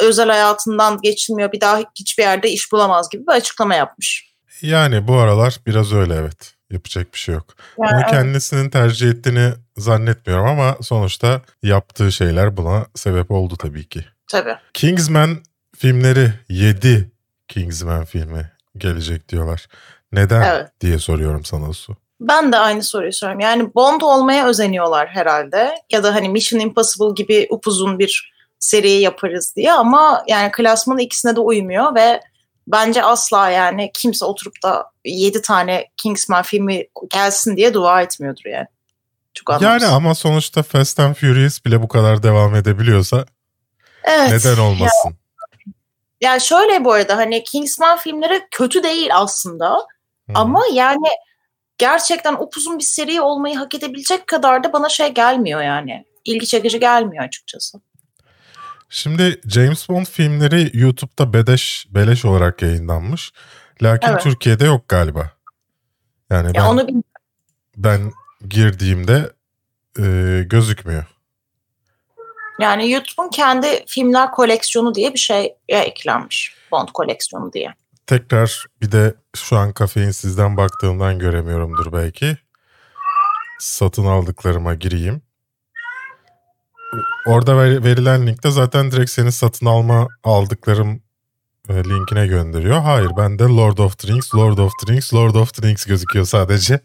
özel hayatından geçilmiyor. Bir daha hiçbir yerde iş bulamaz gibi bir açıklama yapmış. Yani bu aralar biraz öyle evet. Yapacak bir şey yok. Yani Bunu kendisinin tercih ettiğini zannetmiyorum ama sonuçta yaptığı şeyler buna sebep oldu tabii ki. tabii. Kingsman filmleri 7 Kingsman filmi gelecek diyorlar. Neden Evet. diye soruyorum sana Su. Ben de aynı soruyu soruyorum. Yani Bond olmaya özeniyorlar herhalde. Ya da hani Mission Impossible gibi upuzun bir seri yaparız diye ama yani klasmanı ikisine de uymuyor ve bence asla yani kimse oturup da 7 tane Kingsman filmi gelsin diye dua etmiyordur yani. Çok anlamsız. Yani ama sonuçta Fast and Furious bile bu kadar devam edebiliyorsa evet. neden olmasın? Yani şöyle bu arada hani Kingsman filmleri kötü değil aslında Hı. ama yani gerçekten upuzun bir seri olmayı hak edebilecek kadar da bana şey gelmiyor yani. İlgi çekici gelmiyor açıkçası. Şimdi James Bond filmleri YouTube'da bedeş, beleş olarak yayınlanmış. Lakin Evet. Türkiye'de yok galiba. Yani ben, Ya onu bil- ben girdiğimde e, gözükmüyor. yani YouTube'un kendi filmler koleksiyonu diye bir şeye eklenmiş. Bond koleksiyonu diye. Tekrar bir de şu an kafein sizden baktığımdan göremiyorumdur belki. Satın aldıklarıma gireyim. Orada ver- verilen linkte zaten direkt seni satın alma aldıklarım e, linkine gönderiyor. Hayır bende Lord of the Rings, Lord of the Rings, Lord of the Rings gözüküyor sadece.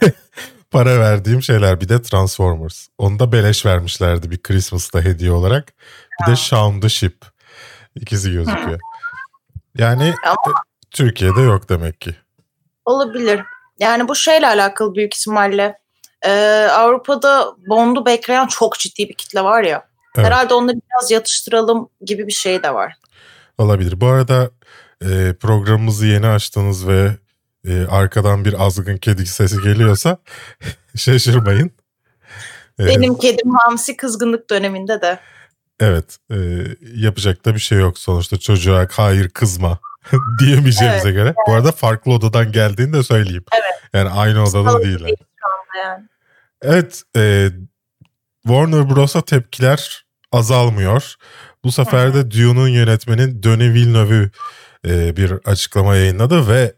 Para verdiğim şeyler bir de Transformers. Onu da beleş vermişlerdi bir Christmas'ta hediye olarak. Bir de Shaun the Ship. İkisi gözüküyor. Yani Ama- Türkiye'de yok demek ki. Olabilir. Yani bu şeyle alakalı büyük ihtimalle. Ee, Avrupa'da Bond'u bekleyen çok ciddi bir kitle var ya. Evet. Herhalde onları biraz yatıştıralım gibi bir şey de var. Olabilir. Bu arada e, programımızı yeni açtınız ve e, arkadan bir azgın kedi sesi geliyorsa şaşırmayın. Benim kedim Hamsi kızgınlık döneminde de. Evet. e, yapacak da bir şey yok. Sonuçta çocuğa hayır kızma diyemeyeceğimize göre. Bu arada farklı odadan geldiğini de söyleyeyim. Evet. Yani aynı odada değiller. değil yani. Evet. e, Warner Bros'a tepkiler azalmıyor. Bu sefer de Dune'un yönetmeni Denis Villeneuve e, bir açıklama yayınladı ve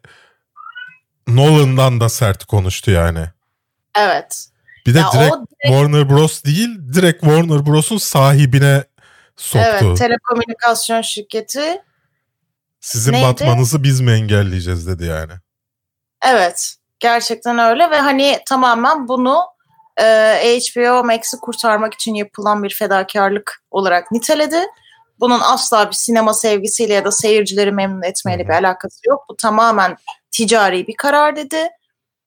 Nolan'dan da sert konuştu yani. Evet. Bir de Ya direkt, direkt- Warner Bros değil, direkt Warner Bros'un sahibine soktu. Evet, telekomünikasyon şirketi. Sizin Neydi? batmanızı biz mi engelleyeceğiz dedi yani. Evet, gerçekten öyle ve hani tamamen bunu e, HBO Max'i kurtarmak için yapılan bir fedakarlık olarak niteledi. Bunun asla bir sinema sevgisiyle ya da seyircileri memnun etmeyle Hı hı. bir alakası yok. Bu tamamen ticari bir karar dedi.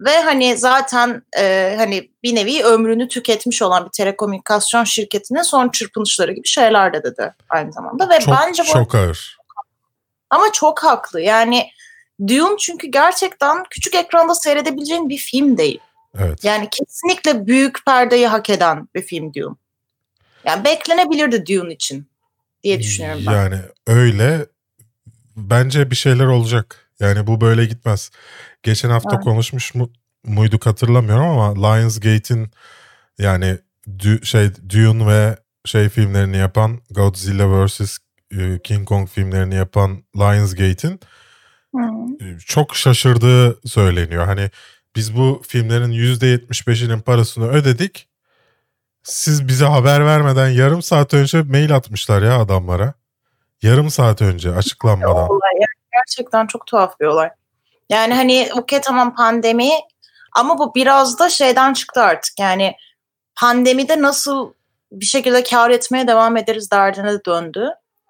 Ve hani zaten e, hani bir nevi ömrünü tüketmiş olan bir telekomünikasyon şirketinin son çırpınışları gibi şeyler de dedi aynı zamanda. Ve Çok bence bu çok ağır. ama çok haklı. Yani Dune çünkü gerçekten küçük ekranda seyredebileceğin bir film değil. Evet. Yani kesinlikle büyük perdeyi hak eden bir film Dune. Yani beklenebilirdi Dune için diye düşünüyorum ben. Yani öyle bence bir şeyler olacak. Yani bu böyle gitmez. Geçen hafta Evet. konuşmuş mu, muyduk hatırlamıyorum ama Lionsgate'in yani Dü- şey Dune ve şey filmlerini yapan Godzilla vs e, King Kong filmlerini yapan Lionsgate'in e, çok şaşırdığı söyleniyor. Hani biz bu filmlerin %75'inin parasını ödedik. Siz bize haber vermeden yarım saat önce mail atmışlar ya adamlara. Yarım saat önce açıklanmadan. Gerçekten çok tuhaf bir olay. Yani hani okey tamam pandemi ama bu biraz da şeyden çıktı artık. Yani pandemide nasıl bir şekilde kar etmeye devam ederiz derdine de döndü.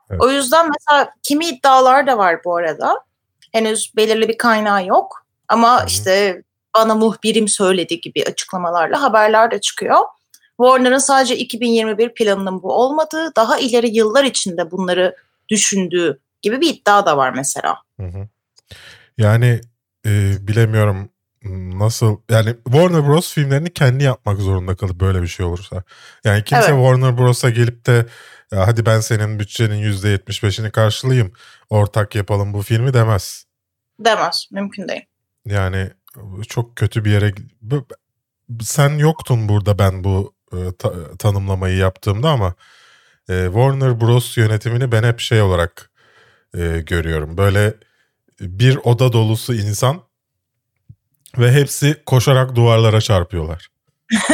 Evet. O yüzden mesela kimi iddialar da var bu arada. Henüz belirli bir kaynağı yok. Ama Hı hı. işte bana muhbirim söyledi gibi açıklamalarla haberler de çıkıyor. Warner'ın sadece 2021 planının bu olmadığı, daha ileri yıllar içinde bunları düşündüğü gibi bir iddia da var mesela. Hı hı. Yani e, bilemiyorum nasıl yani Warner Bros filmlerini kendi yapmak zorunda kalıp böyle bir şey olursa. Yani kimse Evet. Warner Bros'a gelip de ya hadi ben senin bütçenin %75'ini karşılayayım ortak yapalım bu filmi demez. Demez. Mümkün değil. Yani çok kötü bir yere sen yoktun burada ben bu e, ta- tanımlamayı yaptığımda ama e, Warner Bros yönetimini ben hep şey olarak e, görüyorum. Böyle bir oda dolusu insan ve hepsi koşarak duvarlara çarpıyorlar.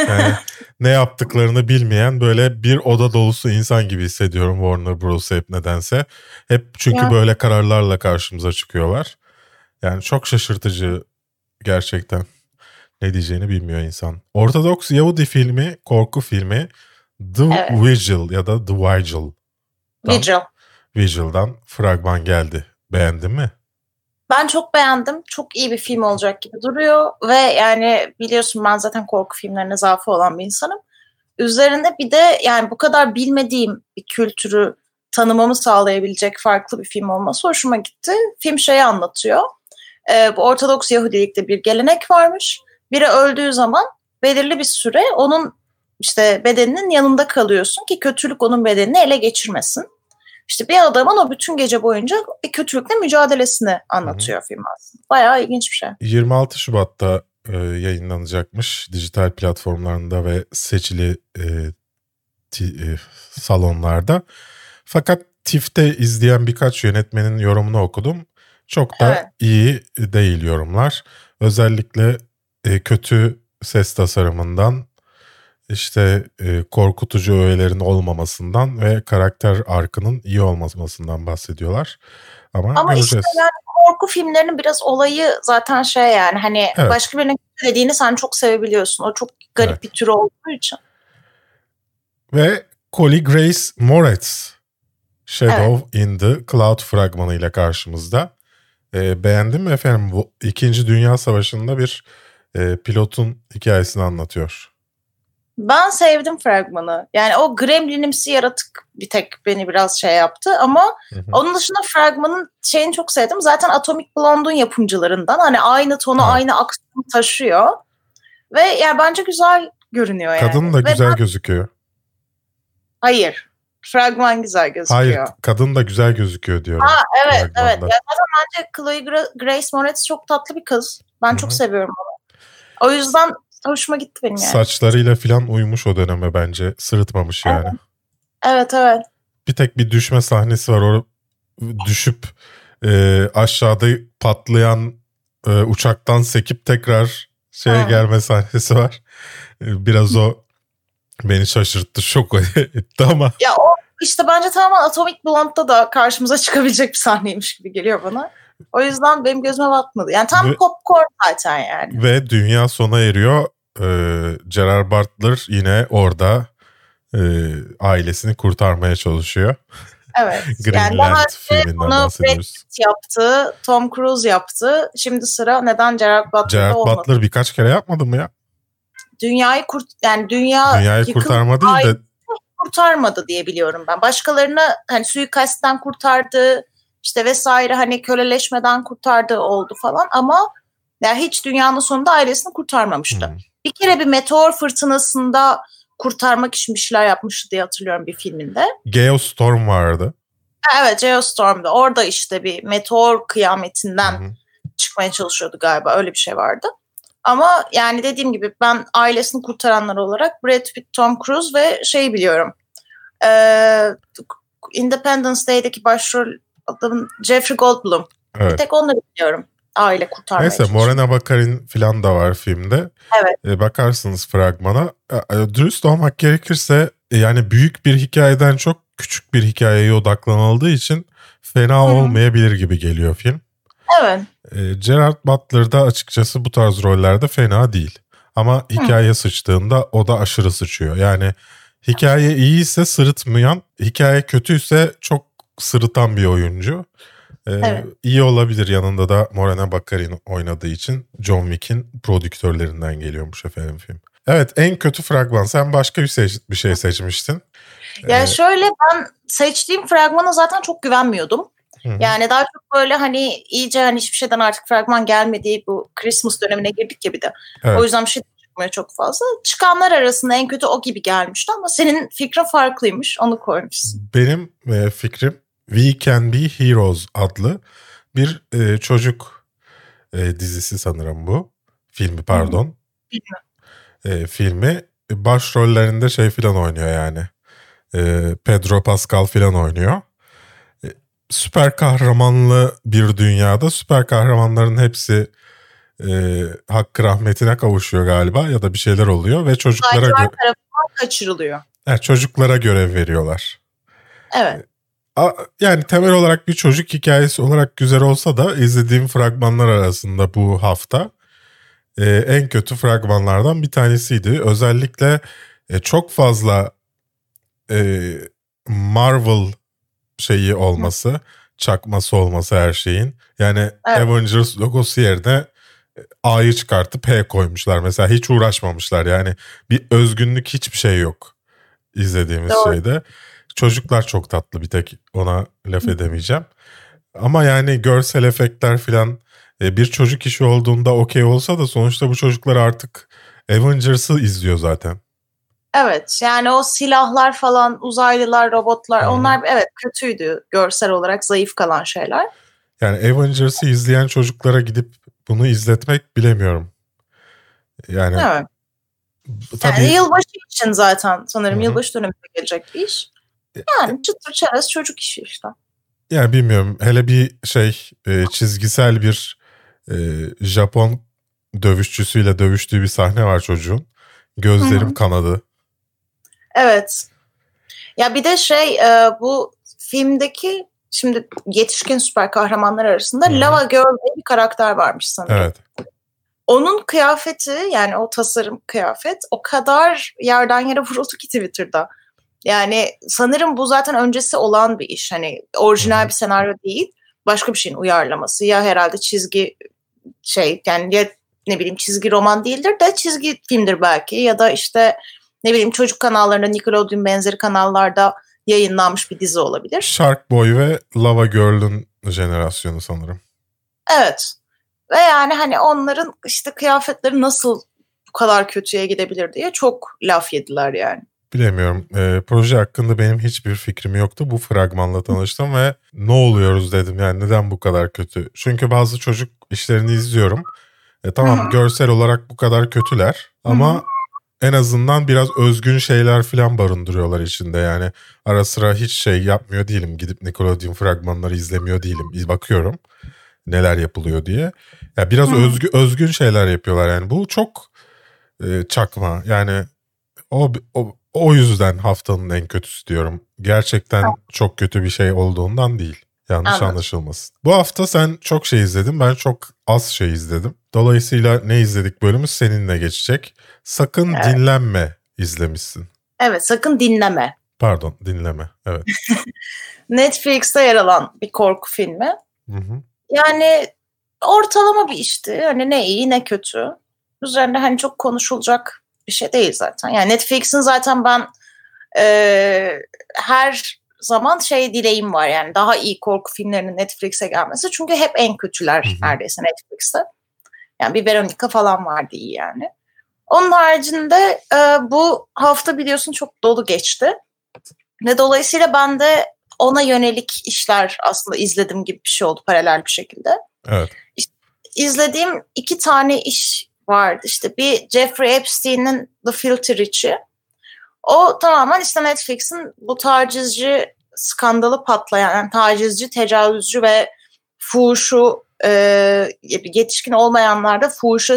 Yani ne yaptıklarını bilmeyen böyle bir oda dolusu insan gibi hissediyorum Warner Bros'u hep nedense. Hep çünkü Ya. böyle kararlarla karşımıza çıkıyorlar. Yani çok şaşırtıcı gerçekten. Ne diyeceğini bilmiyor insan. Ortodoks Yahudi filmi, korku filmi The Evet. Vigil ya da The Vigil. Vigil. Vigil'dan fragman geldi. Beğendin mi? Ben çok beğendim. Çok iyi bir film olacak gibi duruyor. Ve yani biliyorsun ben zaten korku filmlerine zaafı olan bir insanım. Üzerinde bir de yani bu kadar bilmediğim bir kültürü tanımamı sağlayabilecek farklı bir film olması hoşuma gitti. Film şeyi anlatıyor. Ee, bu Ortodoks Yahudilikte bir gelenek varmış. Biri öldüğü zaman belirli bir süre onun işte bedeninin yanında kalıyorsun ki kötülük onun bedenini ele geçirmesin. İşte bir adamın o bütün gece boyunca bir kötülükle mücadelesini anlatıyor film aslında. Bayağı ilginç bir şey. 26 Şubat'ta e, yayınlanacakmış dijital platformlarında ve seçili e, ti- e, salonlarda. Fakat TIFF'te izleyen birkaç yönetmenin yorumunu okudum. Çok da Evet. iyi değil yorumlar. Özellikle e, kötü ses tasarımından işte e, korkutucu öğelerin olmamasından ve karakter arkının iyi olmamasından bahsediyorlar. Ama, Ama işte yani korku filmlerinin biraz olayı zaten şey yani hani Evet. başka birinin dediğini sen çok sevebiliyorsun. O çok garip Evet. bir tür olduğu için. Ve Collie Grace Moretz Shadow in the Cloud fragmanıyla karşımızda. E, beğendin mi efendim? Bu İkinci Dünya Savaşı'nda bir e, pilotun hikayesini anlatıyor. Ben sevdim fragmanı. Yani o gremlinimsi yaratık bir tek beni biraz şey yaptı ama Hı hı. onun dışında fragmanın şeyini çok sevdim. Zaten Atomic Blonde'un yapımcılarından hani aynı tonu, Ha. aynı aksiyonu taşıyor. Ve yani bence güzel görünüyor yani. Kadın da Ve güzel ben- gözüküyor. hayır. Fragman güzel gözüküyor. Hayır, kadın da güzel gözüküyor diyorum. Ha, evet fragmanda. evet. Ya zaten bence Chloe Gra- Grace Moretz çok tatlı bir kız. Ben Hı çok seviyorum onu. O yüzden hoşuma gitti benim yani. Saçlarıyla falan uymuş o döneme bence. Sırıtmamış yani. Evet evet. Bir tek bir düşme sahnesi var. O düşüp e, aşağıda patlayan e, uçaktan sekip tekrar şeye Ha. gelme sahnesi var. E, biraz o beni şaşırttı, şok etti ama Ya o işte bence tamamen Atomic Blonde'da da karşımıza çıkabilecek bir sahneymiş gibi geliyor bana. O yüzden benim gözüme batmadı. Yani tam Ve- popcorn zaten yani. ve dünya sona eriyor. E, Gerard Butler yine orada e, ailesini kurtarmaya çalışıyor. Evet. yani daha önce bunu Brad yaptı, Tom Cruise yaptı. Şimdi sıra neden Gerard Butler'da Gerard olmadı? Butler birkaç kere yapmadı mı ya? Dünyayı kurt yani dünya Dünyayı yıkım- kurtarma değil de Ay- kurtarmadı diye biliyorum ben. Başkalarını hani suikastten kurtardı, işte vesaire hani köleleşmeden kurtardı oldu falan ama ya hiç dünyanın sonunda ailesini kurtarmamıştı. Hmm. Bir kere bir meteor fırtınasında kurtarmak için bir şeyler yapmıştı diye hatırlıyorum bir filminde. Geostorm vardı. Evet Geostorm'da orada işte bir meteor kıyametinden Hı hı. çıkmaya çalışıyordu galiba öyle bir şey vardı. Ama yani dediğim gibi ben ailesini kurtaranlar olarak Brad Pitt, Tom Cruise ve şey biliyorum. Ee, Independence Day'deki başrol adamın Jeffrey Goldblum. Bir Evet. tek onları biliyorum. Aile kurtarmaya Neyse çalışıyor. Morena Baccarin falan da var filmde. Evet. E, bakarsınız fragmana. E, e, dürüst olmak gerekirse yani büyük bir hikayeden çok küçük bir hikayeye odaklanıldığı için fena Hı hı. olmayabilir gibi geliyor film. Evet. E, Gerard Butler da açıkçası bu tarz rollerde fena değil. Ama hikaye sıçtığında o da aşırı sıçıyor. Yani hikaye iyiyse sırıtmayan, hikaye kötüyse çok sırıtan bir oyuncu. E, Evet. İyi olabilir yanında da Morena Baccarin oynadığı için John Wick'in prodüktörlerinden geliyormuş efendim film. Evet en kötü fragman. Sen başka bir, seç- bir şey seçmiştin. Ya Ee, şöyle ben seçtiğim fragmana zaten çok güvenmiyordum. Hı. Yani daha çok böyle hani iyice hani hiçbir şeyden artık fragman gelmediği bu Christmas dönemine girdik ya bir de. Evet. O yüzden bir şey çıkmıyor çok fazla. Çıkanlar arasında en kötü o gibi gelmişti ama senin fikrin farklıymış. Onu koymuşsun. Benim e, fikrim We Can Be Heroes adlı bir e, çocuk e, dizisi sanırım bu. Filmi pardon. E, filmi başrollerinde şey filan oynuyor yani. E, Pedro Pascal filan oynuyor. E, süper kahramanlı bir dünyada süper kahramanların hepsi e, hakkı rahmetine kavuşuyor galiba ya da bir şeyler oluyor ve çocuklara göre kaçırılıyor. çocuklara görev veriyorlar. Evet. A- Yani temel olarak bir çocuk hikayesi olarak güzel olsa da izlediğim fragmanlar arasında bu hafta e, en kötü fragmanlardan bir tanesiydi. Özellikle e, çok fazla e, Marvel şeyi olması, çakması olması her şeyin. Yani Evet. Avengers logosu yerine e, A'yı çıkartıp P koymuşlar. Mesela hiç uğraşmamışlar. Yani bir özgünlük hiçbir şey yok izlediğimiz Doğru. şeyde. Çocuklar çok tatlı bir tek ona laf edemeyeceğim. Ama yani görsel efektler filan e, bir çocuk işi olduğunda okey olsa da sonuçta bu çocuklar artık Avengers'ı izliyor zaten. Evet yani o silahlar falan uzaylılar robotlar hı. onlar evet kötüydü görsel olarak zayıf kalan şeyler. Yani Avengers'ı izleyen çocuklara gidip bunu izletmek bilemiyorum. Yani Evet. tabii Yani yılbaşı için zaten sanırım Hı hı. yılbaşı döneminde gelecek bir iş. Yani çıtır çerez çocuk işi işte. yani bilmiyorum. Hele bir şey e, çizgisel bir e, Japon dövüşçüsüyle dövüştüğü bir sahne var çocuğun. Gözlerim Hı hı. kanadı. Evet. Ya bir de şey e, bu filmdeki şimdi yetişkin süper kahramanlar arasında hı. Lava Girl diye bir karakter varmış sanırım. Evet. Onun kıyafeti yani o tasarım kıyafet o kadar yerden yere vuruldu ki Twitter'da. Yani sanırım bu zaten öncesi olan bir iş. Hani orijinal bir senaryo değil. başka bir şeyin uyarlaması. Ya herhalde çizgi şey yani ya ne bileyim çizgi roman değildir de çizgi filmdir belki ya da işte ne bileyim çocuk kanallarında Nickelodeon benzeri kanallarda yayınlanmış bir dizi olabilir. Shark Boy ve Lava Girl'ün jenerasyonu sanırım. Evet. Ve yani hani onların işte kıyafetleri nasıl bu kadar kötüye gidebilir diye çok laf yediler yani. Bilemiyorum. Ee, proje hakkında benim hiçbir fikrim yoktu. Bu fragmanla tanıştım ve ne oluyoruz dedim yani neden bu kadar kötü? Çünkü bazı çocuk işlerini izliyorum. E, tamam görsel olarak bu kadar kötüler ama en azından biraz özgün şeyler falan barındırıyorlar içinde yani. Ara sıra hiç şey yapmıyor değilim. Gidip Nickelodeon fragmanları izlemiyor değilim. Bakıyorum neler yapılıyor diye. Ya biraz Hı. özgü, özgün şeyler yapıyorlar yani. Bu çok e, çakma. Yani o, o o yüzden haftanın en kötüsü diyorum. Gerçekten çok kötü bir şey olduğundan değil. Yanlış Anladım. anlaşılmasın. Bu hafta sen çok şey izledin. Ben çok az şey izledim. Dolayısıyla ne izledik bölümü seninle geçecek. Sakın Evet. dinlenme izlemişsin. Evet sakın dinleme. Pardon dinleme. Evet. Netflix'te yer alan bir korku filmi. Hı hı. Yani ortalama bir işti. Hani ne iyi ne kötü. Üzerinde hani çok konuşulacak bir şey değil zaten. Yani Netflix'in zaten ben e, her zaman şey dileğim var yani daha iyi korku filmlerinin Netflix'e gelmesi. Çünkü hep en kötüler Hı hı. neredeyse Netflix'te. Yani bir Veronica falan vardı iyi yani. Onun haricinde e, bu hafta biliyorsun çok dolu geçti. Ve dolayısıyla ben de ona yönelik işler aslında izledim gibi bir şey oldu paralel bir şekilde. Evet. İzlediğim iki tane iş vardı. İşte bir Jeffrey Epstein'in The Filthy Rich'i. O tamamen işte Netflix'in bu tacizci skandalı patlayan, yani tacizci, tecavüzcü ve fuhuşu e, yetişkin olmayanlarda fuhuşa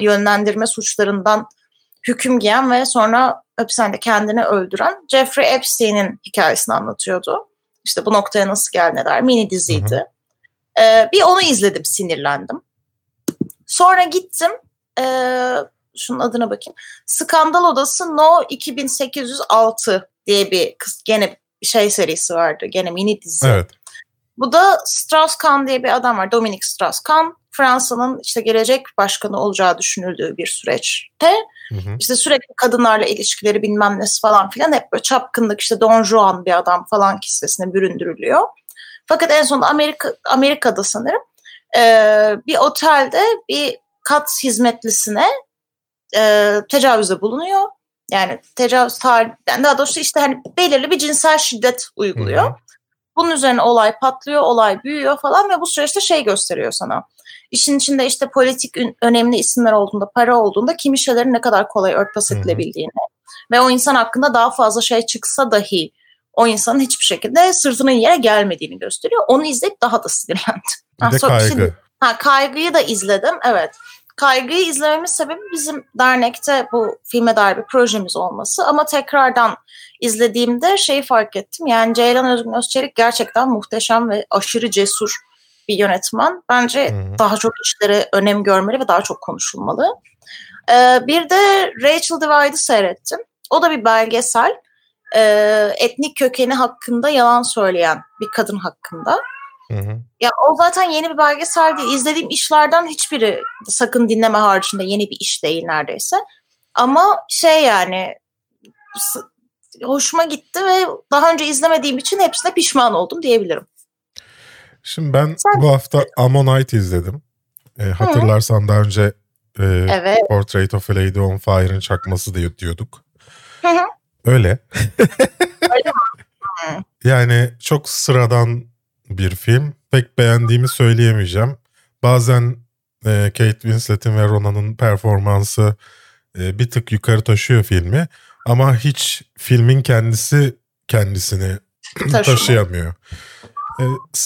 yönlendirme suçlarından hüküm giyen ve sonra hapishanede kendini öldüren Jeffrey Epstein'in hikayesini anlatıyordu. İşte bu noktaya nasıl geldiler. Mini diziydi. Ee, bir onu izledim, sinirlendim. Sonra gittim, ee, şunun adına bakayım. Skandal Odası No 2806 diye bir kız, gene şey serisi vardı. Gene mini dizi. Evet. Bu da Strauss-Kahn diye bir adam var. Dominic Strauss-Kahn. Fransa'nın işte gelecek başkanı olacağı düşünüldüğü bir süreçte Hı hı. işte sürekli kadınlarla ilişkileri bilmem nesi falan filan hep böyle çapkınlık işte Don Juan bir adam falan kisvesine büründürülüyor. Fakat en sonunda Amerika Amerika'da sanırım eee, bir otelde bir kat hizmetlisine eee tecavüzde bulunuyor. Yani tecavüz tarih, yani daha doğrusu işte hani belirli bir cinsel şiddet uyguluyor. Hı hı. Bunun üzerine olay patlıyor, olay büyüyor falan ve bu süreçte şey gösteriyor sana. İşin içinde işte politik önemli isimler olduğunda, para olduğunda kimi şeylerin ne kadar kolay örtbas edilebildiğini ve o insan hakkında daha fazla şey çıksa dahi o insanın hiçbir şekilde sırtının yere gelmediğini gösteriyor. Onu izleyip daha da sinirlendim. Bir de sonra şimdi- kaygı. Ha, kaygıyı da izledim. Evet. Kaygıyı izlememin sebebi bizim dernekte bu filme dair bir projemiz olması. Ama tekrardan izlediğimde şeyi fark ettim. Yani Ceylan Özgün Özçelik gerçekten muhteşem ve aşırı cesur bir yönetmen. Bence hı. daha çok işlere önem görmeli ve daha çok konuşulmalı. Ee, bir de Rachel Divide'ı seyrettim. O da bir belgesel. Ee, etnik kökeni hakkında yalan söyleyen bir kadın hakkında. Hı hı. Ya o zaten yeni bir belgesel değil. İzlediğim işlerden hiçbiri sakın dinleme haricinde yeni bir iş değil neredeyse. Ama şey yani hoşuma gitti ve daha önce izlemediğim için hepsine pişman oldum diyebilirim. Şimdi ben Sen- bu hafta Ammonite izledim. E, hatırlarsan daha önce e, Evet. Portrait of a Lady on Fire'ın çakması diye diyorduk. Hı hı. Öyle. Öyle Hı. yani çok sıradan bir film. Pek beğendiğimi söyleyemeyeceğim. Bazen e, Kate Winslet'in ve Rona'nın performansı e, bir tık yukarı taşıyor filmi. Ama hiç filmin kendisi kendisini taşıyamıyor. E,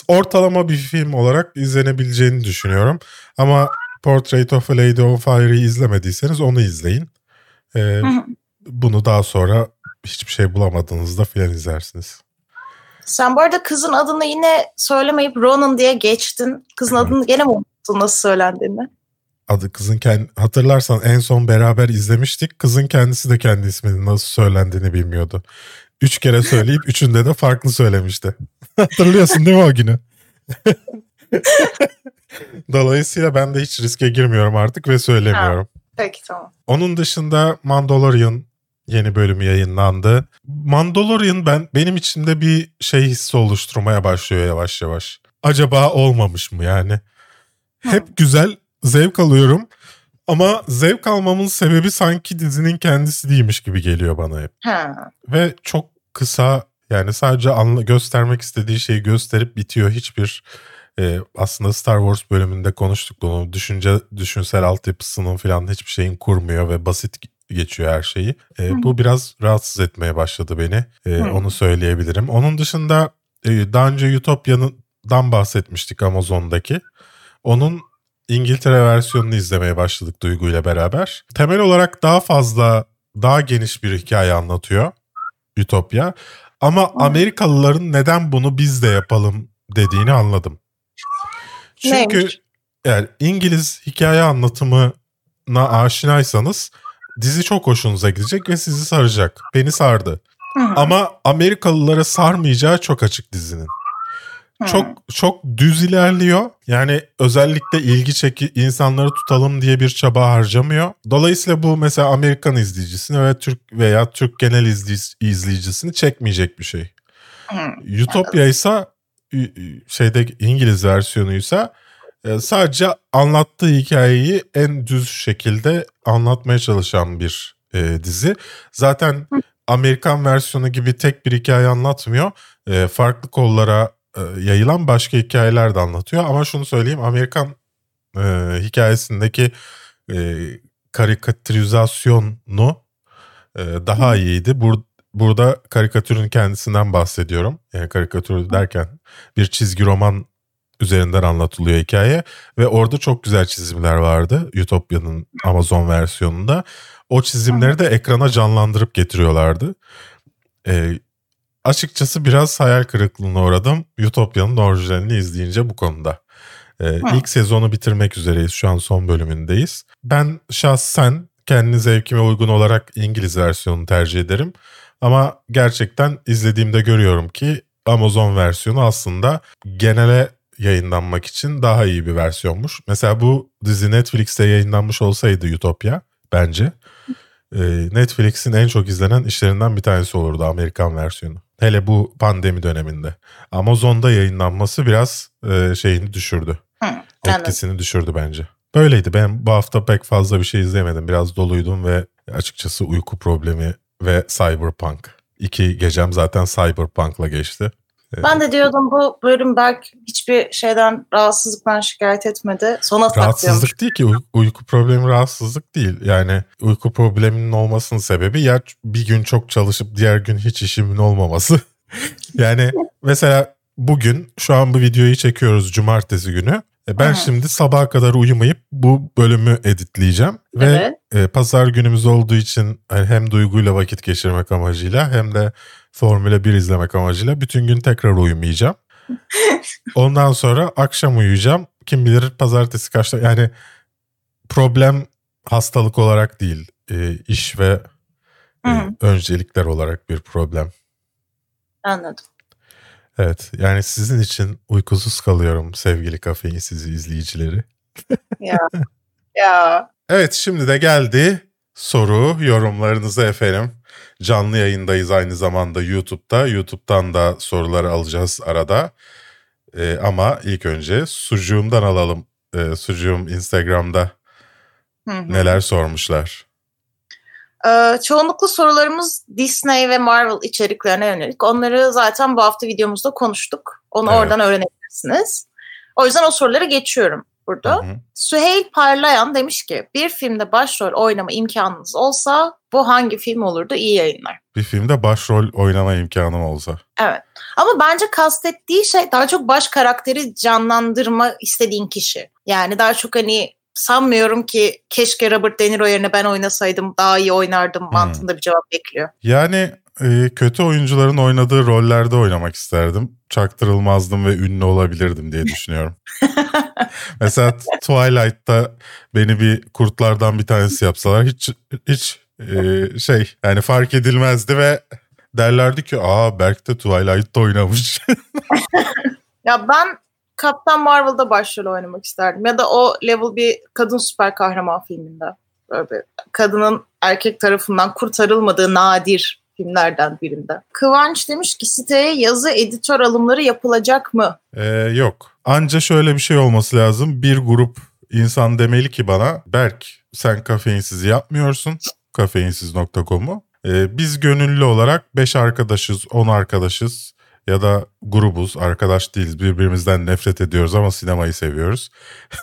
ortalama bir film olarak izlenebileceğini düşünüyorum. Ama Portrait of a Lady on Fire'ı izlemediyseniz onu izleyin. E, bunu daha sonra hiçbir şey bulamadığınızda filan izlersiniz. Sen bu arada kızın adını yine söylemeyip Ronan diye geçtin. Kızın Evet. adını gene mi unuttun nasıl söylendiğini? Adı kızın kendi hatırlarsan en son beraber izlemiştik. Kızın kendisi de kendi isminin nasıl söylendiğini bilmiyordu. Üç kere söyleyip üçünde de farklı söylemişti. Hatırlıyorsun değil mi o günü? Dolayısıyla ben de hiç riske girmiyorum artık ve söylemiyorum. Peki tamam. Onun dışında Mandalorian yeni bölümü yayınlandı. Mandalorian ben benim içimde bir şey hissi oluşturmaya başlıyor yavaş yavaş. Acaba olmamış mı yani? Hep güzel, zevk alıyorum. Ama zevk almamın sebebi sanki dizinin kendisi değilmiş gibi geliyor bana hep. Ha. Ve çok kısa yani sadece anla, göstermek istediği şeyi gösterip bitiyor. Hiçbir e, aslında Star Wars bölümünde konuştuk bunu. Düşünce düşünsel altyapısının falan hiçbir şeyin kurmuyor ve basit geçiyor her şeyi. E, bu biraz rahatsız etmeye başladı beni. E, onu söyleyebilirim. Onun dışında e, daha önce Utopia'dan bahsetmiştik Amazon'daki. Onun İngiltere versiyonunu izlemeye başladık Duygu ile beraber. Temel olarak daha fazla, daha geniş bir hikaye anlatıyor Ütopya. Ama Amerikalıların neden bunu biz de yapalım dediğini anladım. Çünkü Neymiş? yani İngiliz hikaye anlatımına aşinaysanız dizi çok hoşunuza gidecek ve sizi saracak. Beni sardı. Hı hı. Ama Amerikalılara sarmayacağı çok açık dizinin. Çok çok düz ilerliyor. Yani özellikle ilgi çeki insanları tutalım diye bir çaba harcamıyor. Dolayısıyla bu mesela Amerikan izleyicisini ve Türk veya Türk genel izleyic- izleyicisini çekmeyecek bir şey. Hı. Utopia ise şeyde İngiliz versiyonuysa sadece anlattığı hikayeyi en düz şekilde anlatmaya çalışan bir e, dizi. Zaten Amerikan versiyonu gibi tek bir hikaye anlatmıyor. E, farklı kollara e, yayılan başka hikayeler de anlatıyor. Ama şunu söyleyeyim Amerikan e, hikayesindeki e, karikatürizasyonu e, daha iyiydi. Bur- burada karikatürün kendisinden bahsediyorum. Yani karikatür derken bir çizgi roman üzerinden anlatılıyor hikaye ve orada çok güzel çizimler vardı Utopia'nın Amazon versiyonunda. O çizimleri de ekrana canlandırıp getiriyorlardı. Ee, açıkçası biraz hayal kırıklığına uğradım Utopia'nın orijinalini izleyince bu konuda. Ee, ilk sezonu bitirmek üzereyiz. Şu an son bölümündeyiz. Ben şahsen kendi zevkime uygun olarak İngiliz versiyonunu tercih ederim. Ama gerçekten izlediğimde görüyorum ki Amazon versiyonu aslında genele yayınlanmak için daha iyi bir versiyonmuş. Mesela bu dizi Netflix'te yayınlanmış olsaydı Utopia bence e, Netflix'in en çok izlenen işlerinden bir tanesi olurdu Amerikan versiyonu. Hele bu pandemi döneminde. Amazon'da yayınlanması biraz e, şeyini düşürdü. Hı. Anladım. Etkisini düşürdü bence. Böyleydi. Ben bu hafta pek fazla bir şey izleyemedim. Biraz doluydum ve açıkçası uyku problemi ve Cyberpunk. İki gecem zaten Cyberpunk'la geçti. Ben de diyordum bu bölüm Berk hiçbir şeyden rahatsızlıktan şikayet etmedi. Sona. Rahatsızlık değil ki uy- uyku problemi rahatsızlık değil. Yani uyku probleminin olmasının sebebi ya bir gün çok çalışıp diğer gün hiç işimin olmaması. yani mesela bugün şu an bu videoyu çekiyoruz cumartesi günü. E, Ben Hı. şimdi sabaha kadar uyumayıp bu bölümü editleyeceğim. Ve Evet. e, pazar günümüz olduğu için hani hem duyguyla vakit geçirmek amacıyla hem de Formula 1 izlemek amacıyla bütün gün tekrar uyumayacağım. Ondan sonra akşam uyuyacağım. Kim bilir pazartesi kaçta yani problem hastalık olarak değil e, iş ve e, Hı. öncelikler olarak bir problem. Anladım. Evet yani sizin için uykusuz kalıyorum sevgili kafein sizi izleyicileri. Ya. ya. Evet şimdi de geldi soru yorumlarınızı efendim. Canlı yayındayız aynı zamanda YouTube'da. YouTube'dan da soruları alacağız arada. Ee, ama ilk önce sucuğumdan alalım. Ee, sucuğum Instagram'da Hı hı. neler sormuşlar. Ee, çoğunlukla sorularımız Disney ve Marvel içeriklerine yönelik. Onları zaten bu hafta videomuzda konuştuk. Onu Evet. oradan öğrenebilirsiniz. O yüzden o soruları geçiyorum burada. Hı hı. Süheyl Parlayan demiş ki bir filmde başrol oynama imkanınız olsa bu hangi film olurdu? İyi yayınlar. Bir filmde başrol oynama imkanım olsa. Evet. Ama bence kastettiği şey daha çok baş karakteri canlandırma istediğin kişi. Yani daha çok hani sanmıyorum ki keşke Robert De Niro yerine ben oynasaydım daha iyi oynardım mantığında bir cevap bekliyor. Yani e, kötü oyuncuların oynadığı rollerde oynamak isterdim. Çaktırılmazdım ve ünlü olabilirdim diye düşünüyorum. Mesela Twilight'ta beni bir kurtlardan bir tanesi yapsalar hiç hiç e, şey yani fark edilmezdi ve derlerdi ki aa Berk de Twilight'ta oynamış. Ya ben Kaptan Marvel'da başrol oynamak isterdim. Ya da o level bir kadın süper kahraman filminde. Böyle bir kadının erkek tarafından kurtarılmadığı nadir filmlerden birinde. Kıvanç demiş ki siteye yazı editör alımları yapılacak mı? Ee, yok. Anca şöyle bir şey olması lazım. Bir grup insan demeli ki bana Berk sen kafeinsiz yapmıyorsun. Kafeinsiz.com'u. Ee, biz gönüllü olarak 5 arkadaşız, 10 arkadaşız ya da grubuz. Arkadaş değiliz. Birbirimizden nefret ediyoruz ama sinemayı seviyoruz.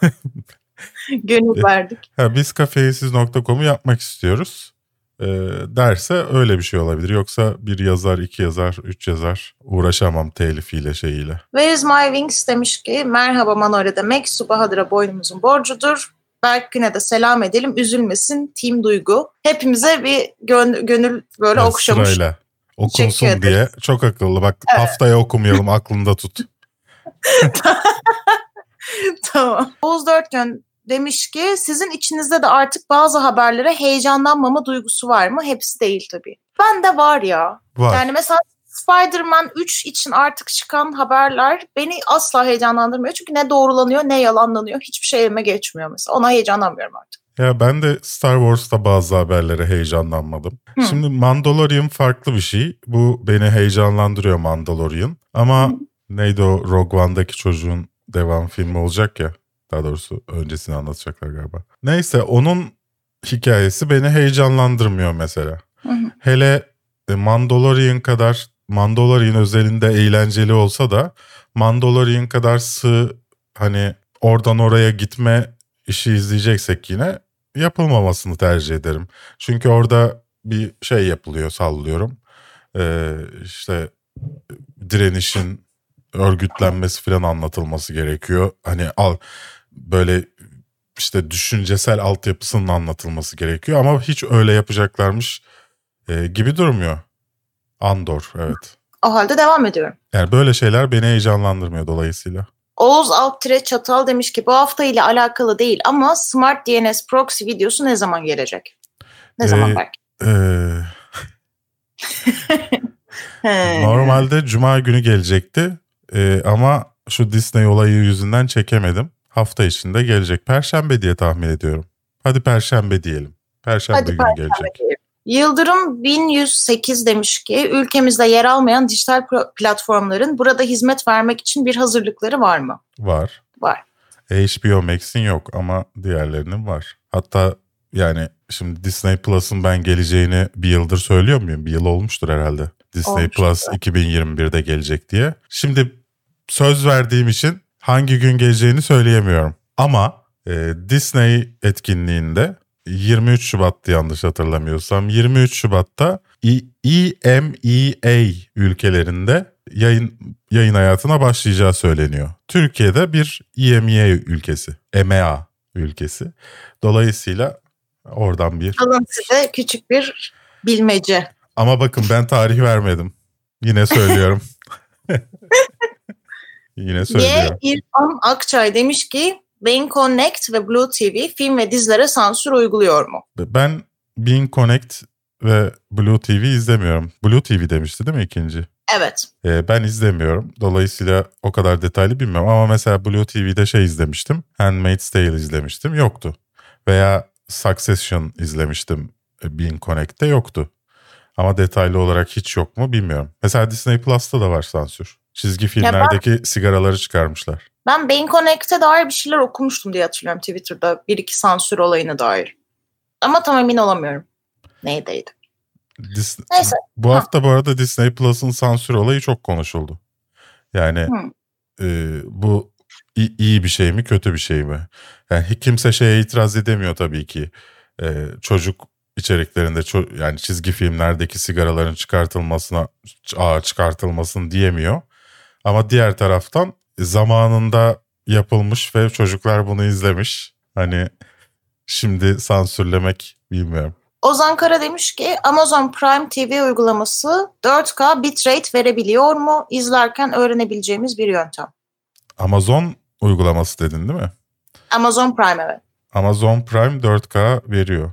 Gönül verdik. Ha, biz kafeinsiz.com'u yapmak istiyoruz. Ee, derse öyle bir şey olabilir. Yoksa bir yazar, iki yazar, üç yazar uğraşamam telifiyle şeyiyle. Where is my wings demiş ki merhaba Manore demek Su Bahadır'a boynumuzun borcudur. Berk Gün'e de selam edelim. Üzülmesin Team Duygu. Hepimize bir gön- gönül böyle Yani okşamış. Sırayla okunsun diye. Çok akıllı. Bak haftaya okumayalım aklında tut. tamam. Oğuz Dörtgen demiş ki sizin içinizde de artık bazı haberlere heyecanlanmama duygusu var mı? Hepsi değil tabii. Ben de var ya. Var. Yani mesela Spider-Man 3 için artık çıkan haberler beni asla heyecanlandırmıyor. Çünkü ne doğrulanıyor ne yalanlanıyor. Hiçbir şey elime geçmiyor mesela. Ona heyecanlanmıyorum artık. Ya ben de Star Wars'ta bazı haberlere heyecanlanmadım. Hı. Şimdi Mandalorian farklı bir şey. Bu beni heyecanlandırıyor Mandalorian. Ama neydi o Rogue One'daki çocuğun devam filmi olacak ya. Daha doğrusu öncesini anlatacaklar galiba. Neyse onun hikayesi beni heyecanlandırmıyor mesela. Hı hı. Hele e, Mandalorian kadar Mandalorian özelinde eğlenceli olsa da Mandalorian kadar sığ hani oradan oraya gitme işi izleyeceksek yine yapılmamasını tercih ederim. Çünkü orada bir şey yapılıyor sallıyorum. Ee, işte direnişin örgütlenmesi falan anlatılması gerekiyor. Hani al böyle işte düşüncesel altyapısının anlatılması gerekiyor ama hiç öyle yapacaklarmış e, gibi durmuyor. Andor evet. O halde devam ediyorum. Yani böyle şeyler beni heyecanlandırmıyor dolayısıyla. Oğuz Alttire Çatal demiş ki bu hafta ile alakalı değil ama Smart DNS Proxy videosu ne zaman gelecek? Ne Ee, zaman belki? He. normalde cuma günü gelecekti Ee, ama şu Disney olayı yüzünden çekemedim. Hafta içinde gelecek. Perşembe diye tahmin ediyorum. Hadi perşembe diyelim. Perşembe Hadi günü perşembe gelecek. diyelim. Yıldırım 1108 demiş ki ülkemizde yer almayan dijital platformların burada hizmet vermek için bir hazırlıkları var mı? Var. Var. HBO Max'in yok ama diğerlerinin var. Hatta yani şimdi Disney Plus'ın ben geleceğini bir yıldır söylüyor muyum? Bir yıl olmuştur herhalde. Disney Olmuştur. Plus 2021'de gelecek diye. Şimdi söz verdiğim için hangi gün geleceğini söyleyemiyorum. Ama e, Disney etkinliğinde 23 Şubat'tı yanlış hatırlamıyorsam. 23 Şubat'ta E- EMEA ülkelerinde yayın yayın hayatına başlayacağı söyleniyor. Türkiye'de bir EMEA ülkesi, EMEA ülkesi. Dolayısıyla oradan bir Alın size küçük bir bilmece. ama bakın ben tarih vermedim. Yine söylüyorum. Yine Y söylüyorum. İrfan Akçay demiş ki Bein Connect ve Blue TV film ve dizilere sansür uyguluyor mu? Ben Bean Connect ve Blue TV izlemiyorum. Blue TV demişti değil mi ikinci? Evet. Ee, ben izlemiyorum. Dolayısıyla o kadar detaylı bilmiyorum. Ama mesela Blue TV'de şey izlemiştim. Handmaid's Tale izlemiştim. Yoktu. Veya Succession izlemiştim. e, Bean Connect'te yoktu. Ama detaylı olarak hiç yok mu bilmiyorum. Mesela Disney Plus'ta da var sansür. Çizgi filmlerdeki sigaraları çıkarmışlar. Ben Bein Connect'e dair bir şeyler okumuştum diye hatırlıyorum Twitter'da. Bir iki sansür olayına dair. Ama tam emin olamıyorum. Neydeydi? Dis- Neyse. Bu Ha. hafta bu arada Disney Plus'ın sansür olayı çok konuşuldu. Yani e, bu i- iyi bir şey mi kötü bir şey mi? Yani kimse şeye itiraz edemiyor tabii ki. E, çocuk içeriklerinde ço- yani çizgi filmlerdeki sigaraların çıkartılmasına aa, çıkartılmasın diyemiyor. Ama diğer taraftan zamanında yapılmış ve çocuklar bunu izlemiş. Hani şimdi sansürlemek bilmiyorum. Ozan Kara demiş ki Amazon Prime TV uygulaması 4K bitrate verebiliyor mu? İzlerken öğrenebileceğimiz bir yöntem. Amazon uygulaması dedin değil mi? Amazon Prime evet. Amazon Prime 4K veriyor.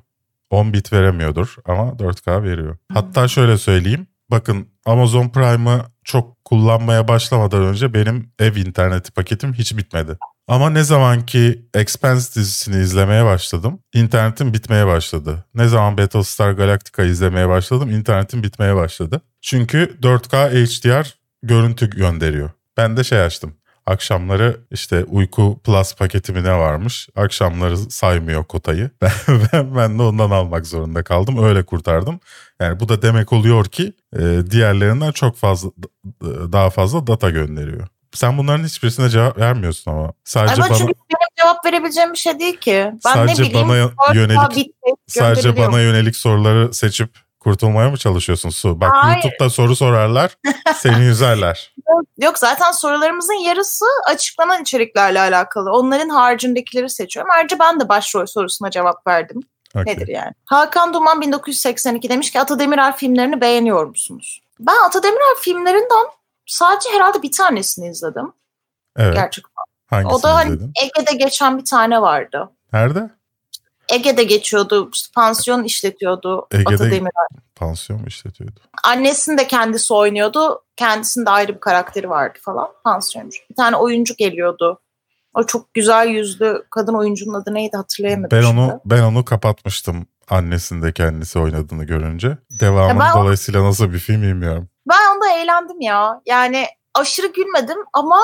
10 bit veremiyordur ama 4K veriyor. Hatta şöyle söyleyeyim. Bakın Amazon Prime'ı çok kullanmaya başlamadan önce benim ev interneti paketim hiç bitmedi. Ama ne zaman ki Expanse dizisini izlemeye başladım, internetim bitmeye başladı. Ne zaman Battlestar Galactica izlemeye başladım, internetim bitmeye başladı. Çünkü 4K HDR görüntü gönderiyor. Ben de şey açtım. Akşamları işte uyku plus paketimi ne varmış. Akşamları saymıyor kotayı. Ben, ben, ben de ondan almak zorunda kaldım. Öyle kurtardım. Yani bu da demek oluyor ki e, diğerlerinden çok fazla daha fazla data gönderiyor. Sen bunların hiçbirisine cevap vermiyorsun ama. Sadece Ama bana çünkü benim cevap verebileceğim bir şey değil ki. Ben Sadece ne bileyim. bana yönelik- bitti, sadece bana yönelik soruları seçip kurtulmaya mı çalışıyorsun Su? Bak Hayır. YouTube'da soru sorarlar, seni yüzerler. Yok zaten sorularımızın yarısı açıklanan içeriklerle alakalı. Onların haricindekileri seçiyorum. Ayrıca ben de başrol sorusuna cevap verdim. Okey. Nedir yani? Hakan Duman 1982 demiş ki Ata Demirer filmlerini beğeniyor musunuz? Ben Ata Demirer filmlerinden sadece herhalde bir tanesini izledim. Evet. Gerçekten. Hangisini O da hani izledin? Ege'de geçen bir tane vardı. Nerede? Ege'de geçiyordu. işte pansiyon işletiyordu Ege'de- Ata Demirer. Pansiyon mu işletiyordu? Annesini de kendisi oynuyordu. Kendisinde ayrı bir karakteri vardı falan. Pansiyonmuş. Bir tane oyuncu geliyordu. O çok güzel yüzlü kadın oyuncunun adı neydi hatırlayamadım. Ben şimdi. onu ben onu kapatmıştım annesinde kendisi oynadığını görünce. Devamı o- dolayısıyla nasıl bir film bilmiyorum. Ben onda eğlendim ya. Yani aşırı gülmedim ama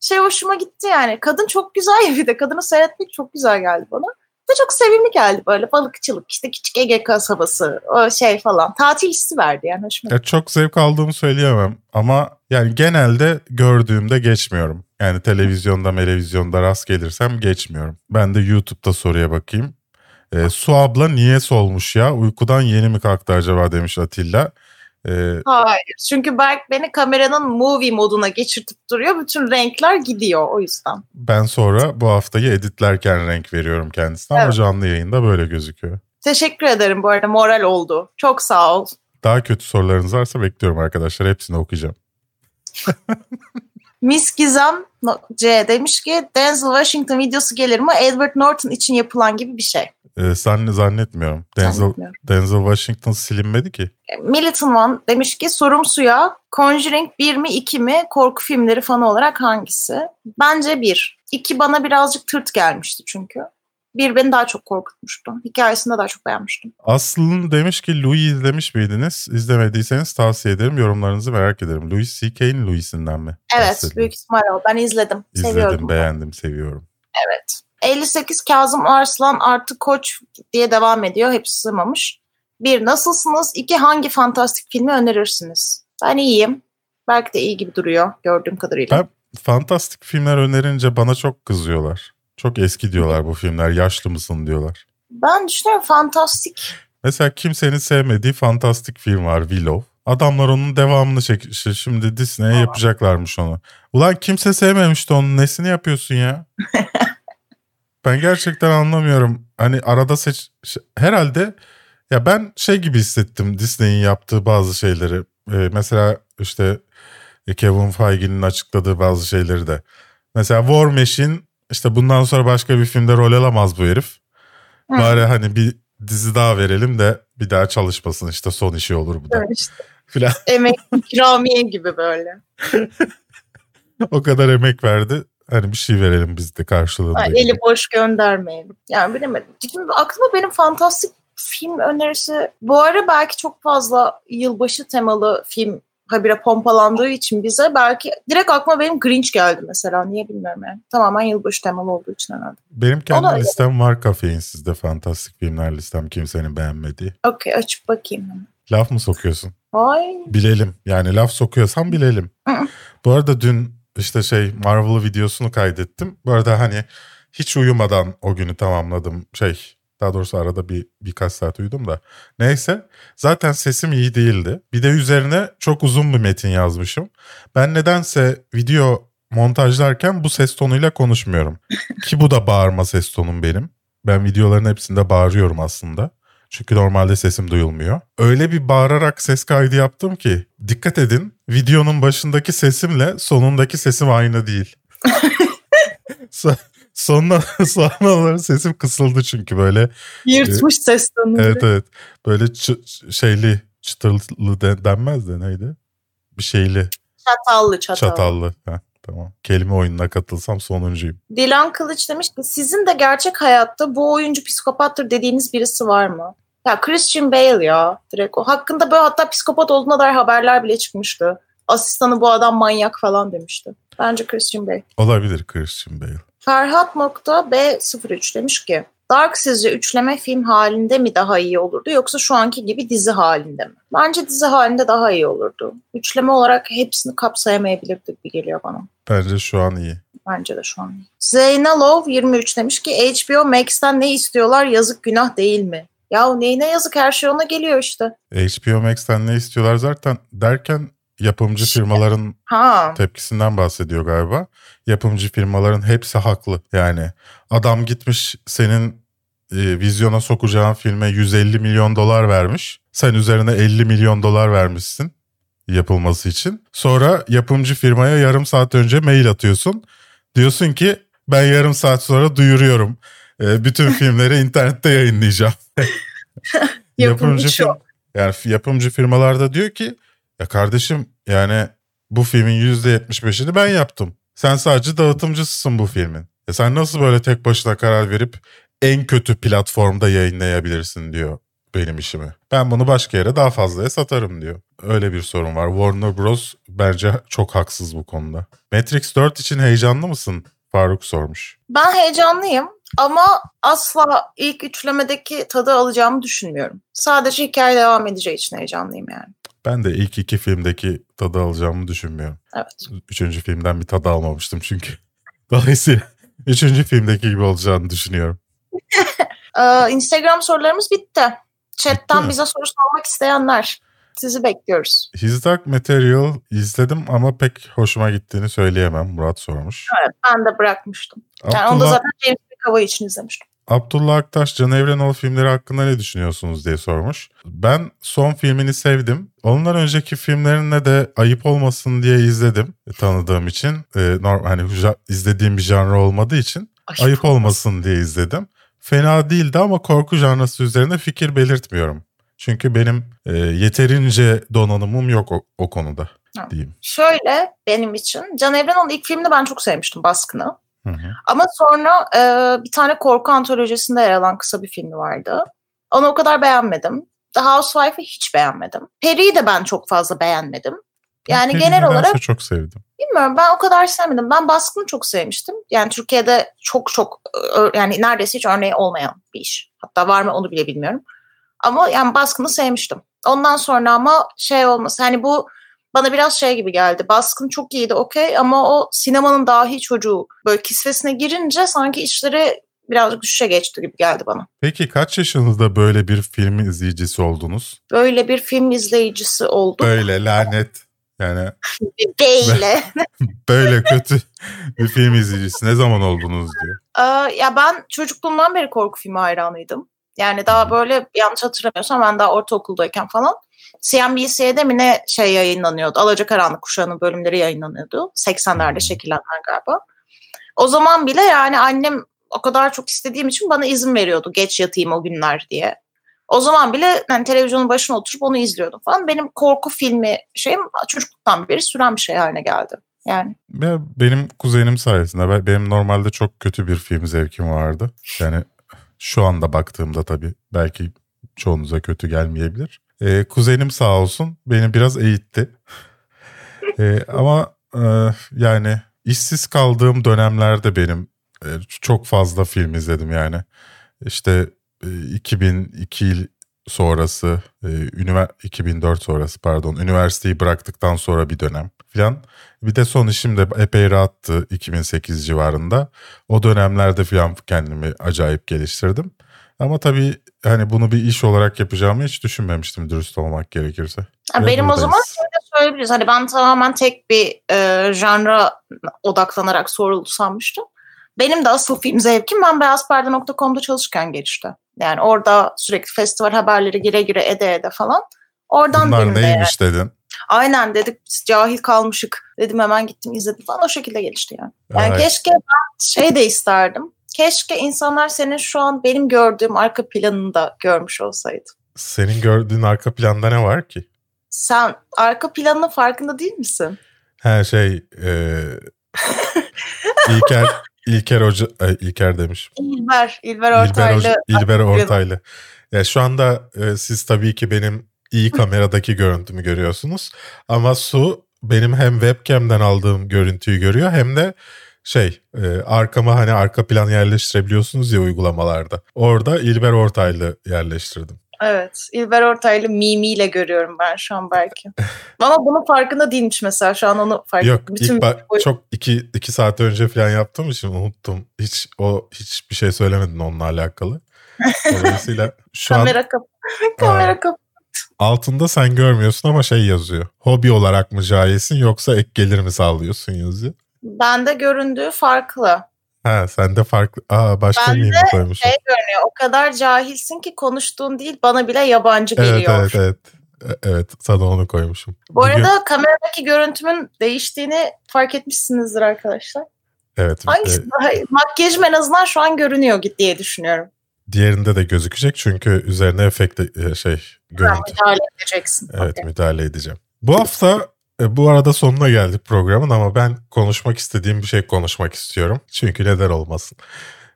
şey hoşuma gitti yani. Kadın çok güzel bir de. Kadını seyretmek çok güzel geldi bana. Ve çok sevimli geldi böyle balıkçılık işte küçük Ege kasabası o şey falan. Tatil hissi verdi yani hoşuma Ya çok zevk aldığımı söyleyemem ama yani genelde gördüğümde geçmiyorum. Yani televizyonda, televizyonda rast gelirsem geçmiyorum. Ben de YouTube'da soruya bakayım. Ee, Su abla niye solmuş ya? Uykudan yeni mi kalktı acaba demiş Atilla. Ee, Hayır. Çünkü Berk beni kameranın movie moduna geçirtip duruyor. Bütün renkler gidiyor o yüzden. ben sonra bu haftayı editlerken renk veriyorum kendisine ama Evet. canlı yayında böyle gözüküyor. Teşekkür ederim bu arada moral oldu. Çok sağ ol. Daha kötü sorularınız varsa bekliyorum arkadaşlar. Hepsini okuyacağım. Miss Gizem C demiş ki Denzel Washington videosu gelir mi? Edward Norton için yapılan gibi bir şey. Ee, zann- zannetmiyorum. Denzel, Zannetmiyorum. Denzel Washington silinmedi ki. Militant One demiş ki sorum suya Conjuring 1 mi 2 mi korku filmleri fanı olarak hangisi? Bence 1. 2 bana birazcık tırt gelmişti çünkü. 1 beni daha çok korkutmuştu. Hikayesini de daha çok beğenmiştim. Aslı'nın demiş ki Louis izlemiş miydiniz? İzlemediyseniz tavsiye ederim. Yorumlarınızı merak ederim. Louis C.K.'in Louis'inden mi? Evet büyük ihtimal o. Ben izledim. İzledim, beğendim, seviyorum. Evet. 58 Kazım Arslan artı Koç diye devam ediyor. Hepsi sığmamış. Bir nasılsınız? İki hangi fantastik filmi önerirsiniz? Ben iyiyim. Belki de iyi gibi duruyor gördüğüm kadarıyla. Ben fantastik filmler önerince bana çok kızıyorlar. Çok eski diyorlar bu filmler. Yaşlı mısın diyorlar. Ben düşünüyorum fantastik. Mesela kimsenin sevmediği fantastik film var Willow. Adamlar onun devamını çek işte şimdi Disney'e yapacaklarmış onu. Ulan kimse sevmemişti onun nesini yapıyorsun ya? ben gerçekten anlamıyorum. Hani arada seç herhalde ya ben şey gibi hissettim Disney'in yaptığı bazı şeyleri. Ee, mesela işte Kevin Feige'nin açıkladığı bazı şeyleri de. Mesela War Machine işte bundan sonra başka bir filmde rol alamaz bu herif. Hı. Bari hani bir dizi daha verelim de bir daha çalışmasın işte son işi olur bu da. Evet işte. Filan. Emek ikramiye gibi böyle. o kadar emek verdi. Hani bir şey verelim biz de karşılığında. Gibi. eli boş göndermeyelim. Yani bilemedim. Şimdi aklıma benim fantastik film önerisi bu ara belki çok fazla yılbaşı temalı film habire pompalandığı için bize belki direkt aklıma benim Grinch geldi mesela. Niye bilmiyorum yani. Tamamen yılbaşı temalı olduğu için herhalde. Benim kendi O da öyle. listem var kafeinsizde fantastik filmler listem kimsenin beğenmediği. Okey açıp bakayım. Laf mı sokuyorsun? Ay. Bilelim. Yani laf sokuyorsan bilelim. Bu arada dün işte şey Marvel videosunu kaydettim. Bu arada hani hiç uyumadan o günü tamamladım. Şey daha doğrusu arada bir birkaç saat uyudum da. Neyse zaten sesim iyi değildi. Bir de üzerine çok uzun bir metin yazmışım. Ben nedense video montajlarken bu ses tonuyla konuşmuyorum. Ki bu da bağırma ses tonum benim. Ben videoların hepsinde bağırıyorum aslında. Çünkü normalde sesim duyulmuyor. Öyle bir bağırarak ses kaydı yaptım ki dikkat edin videonun başındaki sesimle sonundaki sesim aynı değil. So- Sonuna, sonraları sesim kısıldı çünkü böyle Yırtmış ses tonu. evet evet böyle çı- şeyli çıtırlı de, denmez de neydi? Bir şeyli Çatallı çatallı. Çatallı. Ha, tamam. Kelime oyununa katılsam sonuncuyum. Dilan Kılıç demiş ki sizin de gerçek hayatta bu oyuncu psikopattır dediğiniz birisi var mı? Ya Christian Bale ya direkt o. Hakkında böyle hatta psikopat olduğuna dair haberler bile çıkmıştı. Asistanı bu adam manyak falan demişti. Bence Christian Bale. Olabilir Christian Bale. Ferhat.b03 demiş ki Dark sizce üçleme film halinde mi daha iyi olurdu yoksa şu anki gibi dizi halinde mi? Bence dizi halinde daha iyi olurdu. Üçleme olarak hepsini kapsayamayabilirdik bir geliyor bana. Bence şu an iyi. Bence de şu an iyi. Zeynalov 23 demiş ki HBO Max'ten ne istiyorlar yazık günah değil mi? Ya neyine yazık her şey ona geliyor işte. HBO Max'ten ne istiyorlar zaten derken yapımcı firmaların Ha. tepkisinden bahsediyor galiba. Yapımcı firmaların hepsi haklı. Yani adam gitmiş senin e, vizyona sokacağın filme 150 milyon dolar vermiş. Sen üzerine 50 milyon dolar vermişsin yapılması için. Sonra yapımcı firmaya yarım saat önce mail atıyorsun. Diyorsun ki ben yarım saat sonra duyuruyorum. E, bütün filmleri internette yayınlayacağım. Yapımcı film- yani yapımcı firmalarda diyor ki ya kardeşim yani bu filmin %75'ini ben yaptım. Sen sadece dağıtımcısısın bu filmin. E sen nasıl böyle tek başına karar verip en kötü platformda yayınlayabilirsin diyor benim işimi. Ben bunu başka yere daha fazlaya satarım diyor. Öyle bir sorun var. Warner Bros. bence çok haksız bu konuda. Matrix 4 için heyecanlı mısın? Faruk sormuş. Ben heyecanlıyım ama asla ilk üçlemedeki tadı alacağımı düşünmüyorum. Sadece hikaye devam edeceği için heyecanlıyım yani. Ben de ilk iki filmdeki tadı alacağımı düşünmüyorum. Evet. Üçüncü filmden bir tadı almamıştım çünkü. Dolayısıyla üçüncü filmdeki gibi olacağını düşünüyorum. Ee, Instagram sorularımız bitti. Chatten Bitti bize soru sormak isteyenler. Sizi bekliyoruz. His Dark Material izledim ama pek hoşuma gittiğini söyleyemem. Murat sormuş. Evet, ben de bırakmıştım. Yani onu da Abdullah, zaten James McAvoy için izlemiştim. Abdullah Aktaş Can Evrenoğlu filmleri hakkında ne düşünüyorsunuz diye sormuş. Ben son filmini sevdim. Ondan önceki filmlerine de ayıp olmasın diye izledim e, tanıdığım için. E, norm, hani izlediğim bir janr olmadığı için ayıp olmasın diye izledim. Fena değildi ama korku janrası üzerine fikir belirtmiyorum. Çünkü benim e, yeterince donanımım yok o, o konuda diyeyim. Şöyle benim için Can Evrenoğlu ilk filmini ben çok sevmiştim Baskın'ı. Hı hı. Ama sonra e, bir tane korku antolojisinde yer alan kısa bir filmi vardı. Onu o kadar beğenmedim. The Housewife'ı hiç beğenmedim. Perry'i de ben çok fazla beğenmedim. Yani Peki, genel olarak çok sevdim. bilmiyorum ben o kadar sevmedim. Ben Baskın'ı çok sevmiştim. Yani Türkiye'de çok çok yani neredeyse hiç örneği olmayan bir iş. Hatta var mı onu bile bilmiyorum. Ama yani Baskın'ı sevmiştim. Ondan sonra ama şey olması hani bu bana biraz şey gibi geldi. Baskın çok iyiydi okey ama o sinemanın dahi çocuğu böyle kisvesine girince sanki işleri birazcık düşüşe geçti gibi geldi bana. Peki kaç yaşınızda böyle bir film izleyicisi oldunuz? Böyle bir film izleyicisi olduk. Böyle lanet. Yani Böyle. böyle kötü bir film izleyicisi ne zaman oldunuz diyor. Ee, ya ben çocukluğumdan beri korku filmi hayranıydım. Yani daha böyle yanlış hatırlamıyorsam ben daha ortaokuldayken falan CNBC'de mi ne şey yayınlanıyordu. Alacakaranlık Kuşağı'nın bölümleri yayınlanıyordu. 80'lerde çekilenler galiba. O zaman bile yani annem o kadar çok istediğim için bana izin veriyordu geç yatayım o günler diye. O zaman bile yani televizyonun başına oturup onu izliyordum falan. Benim korku filmi şeyim çocukluktan beri süren bir şey haline geldi. Yani Ve benim kuzenim sayesinde ben- benim normalde çok kötü bir film zevkim vardı. Yani şu anda baktığımda tabii belki çoğunuza kötü gelmeyebilir. Ee, kuzenim sağ olsun beni biraz eğitti. Ee, ama e, yani işsiz kaldığım dönemlerde benim e, çok fazla film izledim yani. İşte e, 2002 yıl sonrası, e, üniver- 2004 sonrası pardon, üniversiteyi bıraktıktan sonra bir dönem falan. Bir de son işim de epey rahattı 2008 civarında. O dönemlerde falan kendimi acayip geliştirdim. Ama tabii hani bunu bir iş olarak yapacağımı hiç düşünmemiştim dürüst olmak gerekirse. Ve benim o buradayız. zaman şöyle söyleyebiliriz. Hani ben tamamen tek bir e, janra odaklanarak soruldu sanmıştım. Benim de asıl film zevkim ben beyazperde.com'da çalışırken gelişti. Yani orada sürekli festival haberleri gire gire ede ede falan. Oradan Bunlar neymiş dedin. Aynen dedik biz cahil kalmışık. Dedim hemen gittim izledim falan o şekilde gelişti yani. Yani Evet. keşke ben şey de isterdim. Keşke insanlar senin şu an benim gördüğüm arka planını da görmüş olsaydı. Senin gördüğün arka planda ne var ki? Sen arka planının farkında değil misin? Her şey e, İlker İlker Hoca ay, İlker demiş. İlber, İlber İlber, Ortaylı. Hoca, İlber Ortaylı. Ya şu anda e, siz tabii ki benim iyi kameradaki görüntümü görüyorsunuz. Ama Su benim hem webcam'den aldığım görüntüyü görüyor hem de şey e, arkama hani arka plan yerleştirebiliyorsunuz ya uygulamalarda. Orada İlber Ortaylı yerleştirdim. Evet. İlber Ortaylı mimiyle görüyorum ben şu an belki. Ama bunun farkında değilmiş mesela. Şu an onu fark Yok ettim. ilk ba- çok iki, iki saat önce falan yaptığım için unuttum. Hiç o hiçbir şey söylemedin onunla alakalı. Dolayısıyla şu an kamera kap kamera kap altında sen görmüyorsun ama şey yazıyor. Hobi olarak mı cahisin yoksa ek gelir mi sağlıyorsun yazıyor. Bende göründüğü farklı. Ha sen de farklı. Aa başka Ben miyim koymuşum? Şey görünüyor. O kadar cahilsin ki konuştuğun değil bana bile yabancı Evet geliyor. evet evet. E- Evet sana onu koymuşum. Bu Bugün- arada kameradaki görüntümün değiştiğini fark etmişsinizdir arkadaşlar. evet, Hangisi e, daha? Makyajım en azından şu an görünüyor diye düşünüyorum. diğerinde de gözükecek çünkü üzerine efekt e, şey Ha, görüntü. müdahale edeceksin. Evet Okey. müdahale edeceğim. Bu hafta e, bu arada sonuna geldik programın ama ben konuşmak istediğim bir şey konuşmak istiyorum. Çünkü neden olmasın.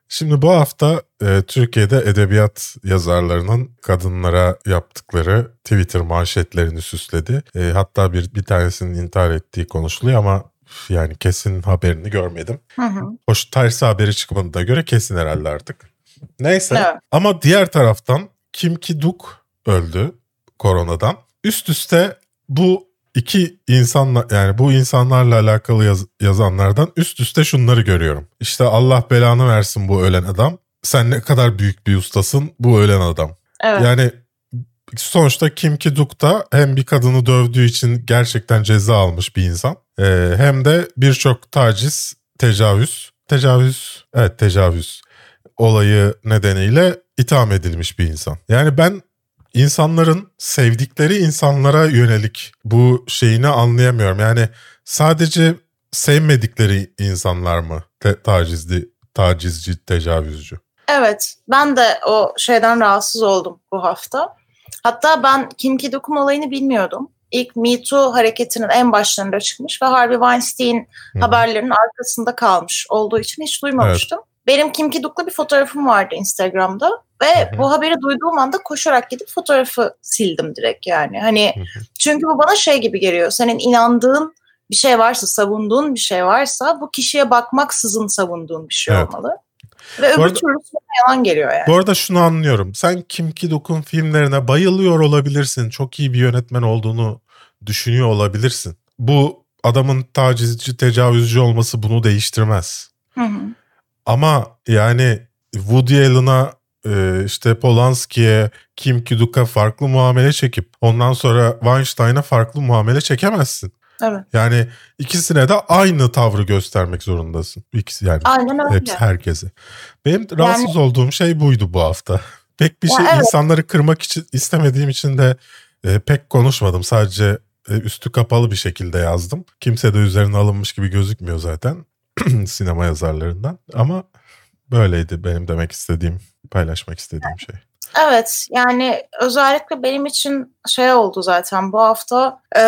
Şimdi bu hafta e, Türkiye'de edebiyat yazarlarının kadınlara yaptıkları Twitter manşetlerini süsledi. E, hatta bir bir tanesinin intihar ettiği konuşuluyor ama yani kesin haberini görmedim. Hı hı. Hoş tersi haberi çıkmadığına göre kesin herhalde artık. Neyse Evet. ama diğer taraftan Kim Ki-duk öldü koronadan. Üst üste bu iki insanla yani bu insanlarla alakalı yaz- yazanlardan üst üste şunları görüyorum. İşte Allah belanı versin bu ölen adam. Sen ne kadar büyük bir ustasın bu ölen adam. Evet. Yani sonuçta Kim Ki-duk da hem bir kadını dövdüğü için gerçekten ceza almış bir insan. Ee, hem de birçok taciz, tecavüz, tecavüz, evet tecavüz olayı nedeniyle itham edilmiş bir insan. Yani ben insanların sevdikleri insanlara yönelik bu şeyini anlayamıyorum. Yani sadece sevmedikleri insanlar mı te- tacizli, tacizci, tecavüzcü? Evet, ben de o şeyden rahatsız oldum bu hafta. Hatta ben Kim Ki-duk'un olayını bilmiyordum. İlk Me Too hareketinin en başlarında çıkmış ve Harvey Weinstein Hı. haberlerinin arkasında kalmış olduğu için hiç duymamıştım. Benim Kim Ki-duk'la bir fotoğrafım vardı Instagram'da ve Hı hı. bu haberi duyduğum anda koşarak gidip fotoğrafı sildim direkt yani. Hani Hı hı. çünkü bu bana şey gibi geliyor. Senin inandığın bir şey varsa, savunduğun bir şey varsa bu kişiye bakmaksızın savunduğun bir şey Evet. olmalı. Ve öbür arada- türlü yalan geliyor yani. Bu arada şunu anlıyorum. Sen Kim Ki-duk'un filmlerine bayılıyor olabilirsin. Çok iyi bir yönetmen olduğunu düşünüyor olabilirsin. Bu adamın tacizci, tecavüzcü olması bunu değiştirmez. Hı hı. Ama yani Woody Allen'a e, işte Polanski'ye, Kim Ki-duk'a farklı muamele çekip ondan sonra Weinstein'a farklı muamele çekemezsin. Evet. Yani ikisine de aynı tavrı göstermek zorundasın. İkisi yani. Aynen öyle. Hepsi herkese. Benim rahatsız olduğum şey buydu bu hafta. Pek bir Ya şey evet. insanları kırmak için istemediğim için de e, pek konuşmadım. Sadece e, üstü kapalı bir şekilde yazdım. Kimse de üzerine alınmış gibi gözükmüyor zaten sinema yazarlarından. Ama böyleydi benim demek istediğim, paylaşmak istediğim şey. Evet yani özellikle benim için şey oldu zaten bu hafta e,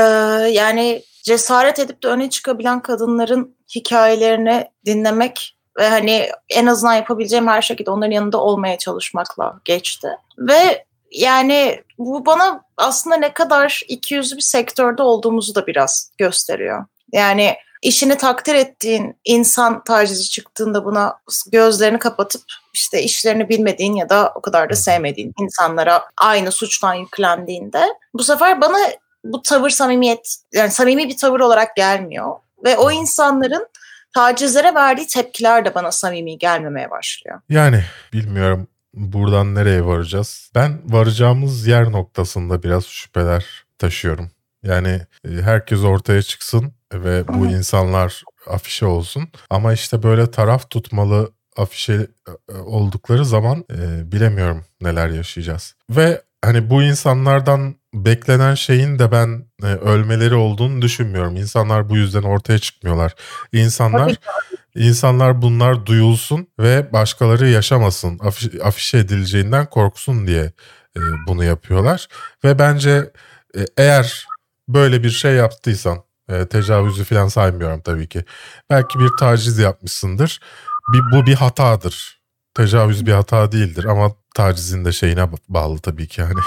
yani cesaret edip de öne çıkabilen kadınların hikayelerini dinlemek ve hani en azından yapabileceğim her şekilde onların yanında olmaya çalışmakla geçti. Ve yani bu bana aslında ne kadar ikiyüzlü bir sektörde olduğumuzu da biraz gösteriyor. Yani işini takdir ettiğin insan tacizi çıktığında buna gözlerini kapatıp işte işlerini bilmediğin ya da o kadar da sevmediğin insanlara aynı suçtan yüklendiğinde bu sefer bana bu tavır samimiyet yani samimi bir tavır olarak gelmiyor ve o insanların tacizlere verdiği tepkiler de bana samimi gelmemeye başlıyor. Yani bilmiyorum buradan nereye varacağız. Ben varacağımız yer noktasında biraz şüpheler taşıyorum. Yani e, herkes ortaya çıksın ve bu insanlar afişe olsun. Ama işte böyle taraf tutmalı afişe e, oldukları zaman e, bilemiyorum neler yaşayacağız. Ve hani bu insanlardan beklenen şeyin de ben e, ölmeleri olduğunu düşünmüyorum. İnsanlar bu yüzden ortaya çıkmıyorlar. İnsanlar İnsanlar bunlar duyulsun ve başkaları yaşamasın, afiş, afişe edileceğinden korksun diye e, bunu yapıyorlar. Ve bence e, eğer böyle bir şey yaptıysan E, tecavüzü falan saymıyorum tabii ki. Belki bir taciz yapmışsındır. Bir, bu bir hatadır. Tecavüz bir hata değildir ama tacizin de şeyine bağlı tabii ki hani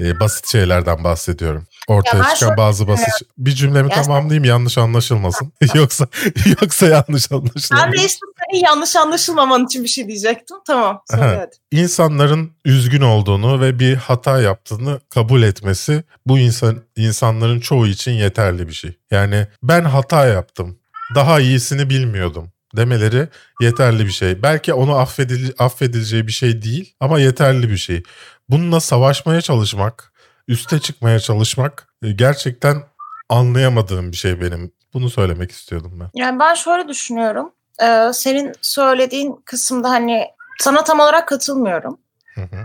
e, basit şeylerden bahsediyorum. Ortaya Ya ben çıkan bazı basit bir cümlemi Gerçekten- tamamlayayım yanlış anlaşılmasın. yoksa yoksa yanlış Ben anlaşılır. de işte yanlış anlaşılmaman için bir şey diyecektim. Tamam söyle. İnsanların üzgün olduğunu ve bir hata yaptığını kabul etmesi bu insan insanların çoğu için yeterli bir şey. Yani ben hata yaptım. Daha iyisini bilmiyordum demeleri yeterli bir şey. Belki onu affedil affedileceği bir şey değil ama yeterli bir şey. Bununla savaşmaya çalışmak, üste çıkmaya çalışmak e, gerçekten anlayamadığım bir şey benim. Bunu söylemek istiyordum ben. Yani ben şöyle düşünüyorum. Ee, senin söylediğin kısımda hani sana tam olarak katılmıyorum. Hı hı.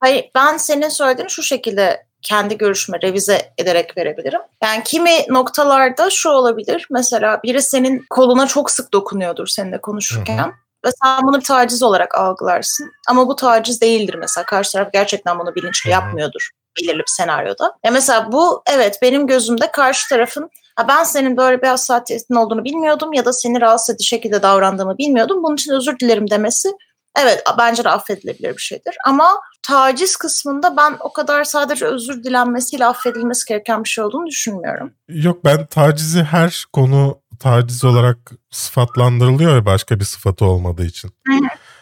Hayır ben senin söylediğini şu şekilde kendi görüşüme revize ederek verebilirim. Yani kimi noktalarda şu olabilir. Mesela biri senin koluna çok sık dokunuyordur seninle konuşurken. Hı Ve sen bunu bir taciz olarak algılarsın. Ama bu taciz değildir mesela. Karşı taraf gerçekten bunu bilinçli Hı hı. yapmıyordur belirli bir senaryoda. Ya mesela bu evet benim gözümde karşı tarafın "Ha, ben senin böyle bir hassasiyetin olduğunu bilmiyordum ya da seni rahatsız edici şekilde davrandığımı bilmiyordum. Bunun için özür dilerim demesi evet bence de affedilebilir bir şeydir. Ama taciz kısmında ben o kadar sadece özür dilenmesiyle affedilmesi gereken bir şey olduğunu düşünmüyorum. Yok ben tacizi her konu taciz olarak sıfatlandırılıyor ya başka bir sıfatı olmadığı için.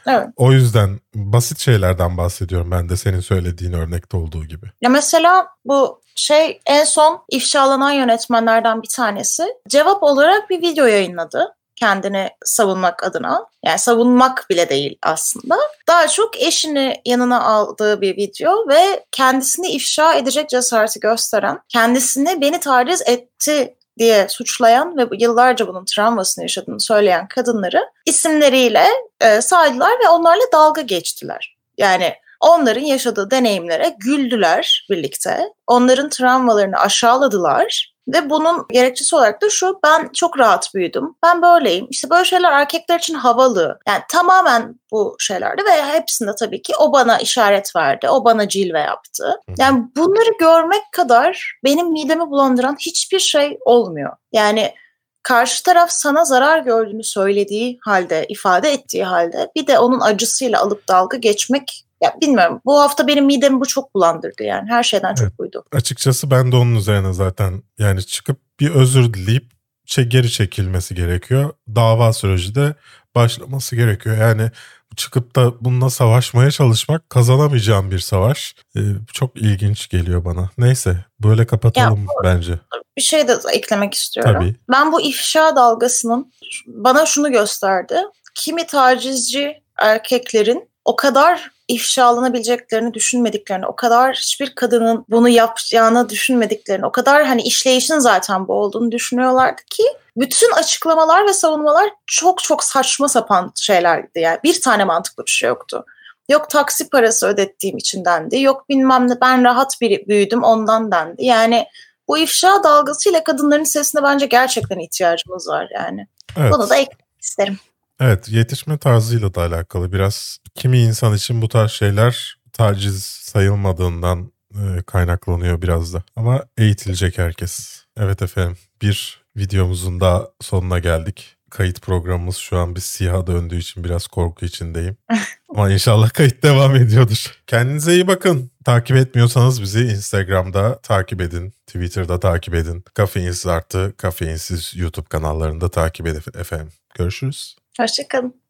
Evet. O yüzden basit şeylerden bahsediyorum ben de senin söylediğin örnekte olduğu gibi. Ya mesela bu şey en son ifşalanan yönetmenlerden bir tanesi cevap olarak bir video yayınladı kendini savunmak adına. Yani savunmak bile değil aslında. Daha çok eşini yanına aldığı bir video ve kendisini ifşa edecek cesareti gösteren, kendisini beni taciz etti diye suçlayan ve yıllarca bunun travmasını yaşadığını söyleyen kadınları isimleriyle e, saydılar ve onlarla dalga geçtiler. Yani onların yaşadığı deneyimlere güldüler birlikte. Onların travmalarını aşağıladılar. Ve bunun gerekçesi olarak da şu ben çok rahat büyüdüm. Ben böyleyim. İşte böyle şeyler erkekler için havalı. Yani tamamen bu şeylerdi ve hepsinde tabii ki o bana işaret verdi. O bana cilve yaptı. Yani bunları görmek kadar benim midemi bulandıran hiçbir şey olmuyor. Yani karşı taraf sana zarar gördüğünü söylediği halde, ifade ettiği halde bir de onun acısıyla alıp dalga geçmek ya bilmiyorum. Bu hafta benim midemi bu çok bulandırdı yani. Her şeyden çok Evet. buydu. Açıkçası ben de onun üzerine zaten yani çıkıp bir özür dileyip çe- geri çekilmesi gerekiyor. Dava süreci de başlaması gerekiyor. Yani çıkıp da bununla savaşmaya çalışmak kazanamayacağım bir savaş. Ee, çok ilginç geliyor bana. Neyse böyle kapatalım bence. Bir şey de eklemek istiyorum. Tabii. Ben bu ifşa dalgasının bana şunu gösterdi. Kimi tacizci erkeklerin o kadar ifşalanabileceklerini düşünmediklerini, o kadar hiçbir kadının bunu yapacağını düşünmediklerini, o kadar hani işleyişin zaten bu olduğunu düşünüyorlardı ki bütün açıklamalar ve savunmalar çok çok saçma sapan şeylerdi. Yani bir tane mantıklı bir şey yoktu. Yok taksi parası ödettiğim için dendi. Yok bilmem ne ben rahat bir büyüdüm ondan dendi. Yani bu ifşa dalgasıyla kadınların sesine bence gerçekten ihtiyacımız var yani. Evet. Bunu da eklemek isterim. Evet yetişme tarzıyla da alakalı biraz kimi insan için bu tarz şeyler taciz sayılmadığından e, kaynaklanıyor biraz da. Ama eğitilecek herkes. Evet efendim bir videomuzun da sonuna geldik. Kayıt programımız şu an bir siyaha döndüğü için biraz korku içindeyim. Ama inşallah kayıt devam ediyordur. Kendinize iyi bakın. Takip etmiyorsanız bizi Instagram'da takip edin. Twitter'da takip edin. Kafeinsiz artı kafeinsiz YouTube kanallarında takip edin efendim. Görüşürüz. Hoşçakalın.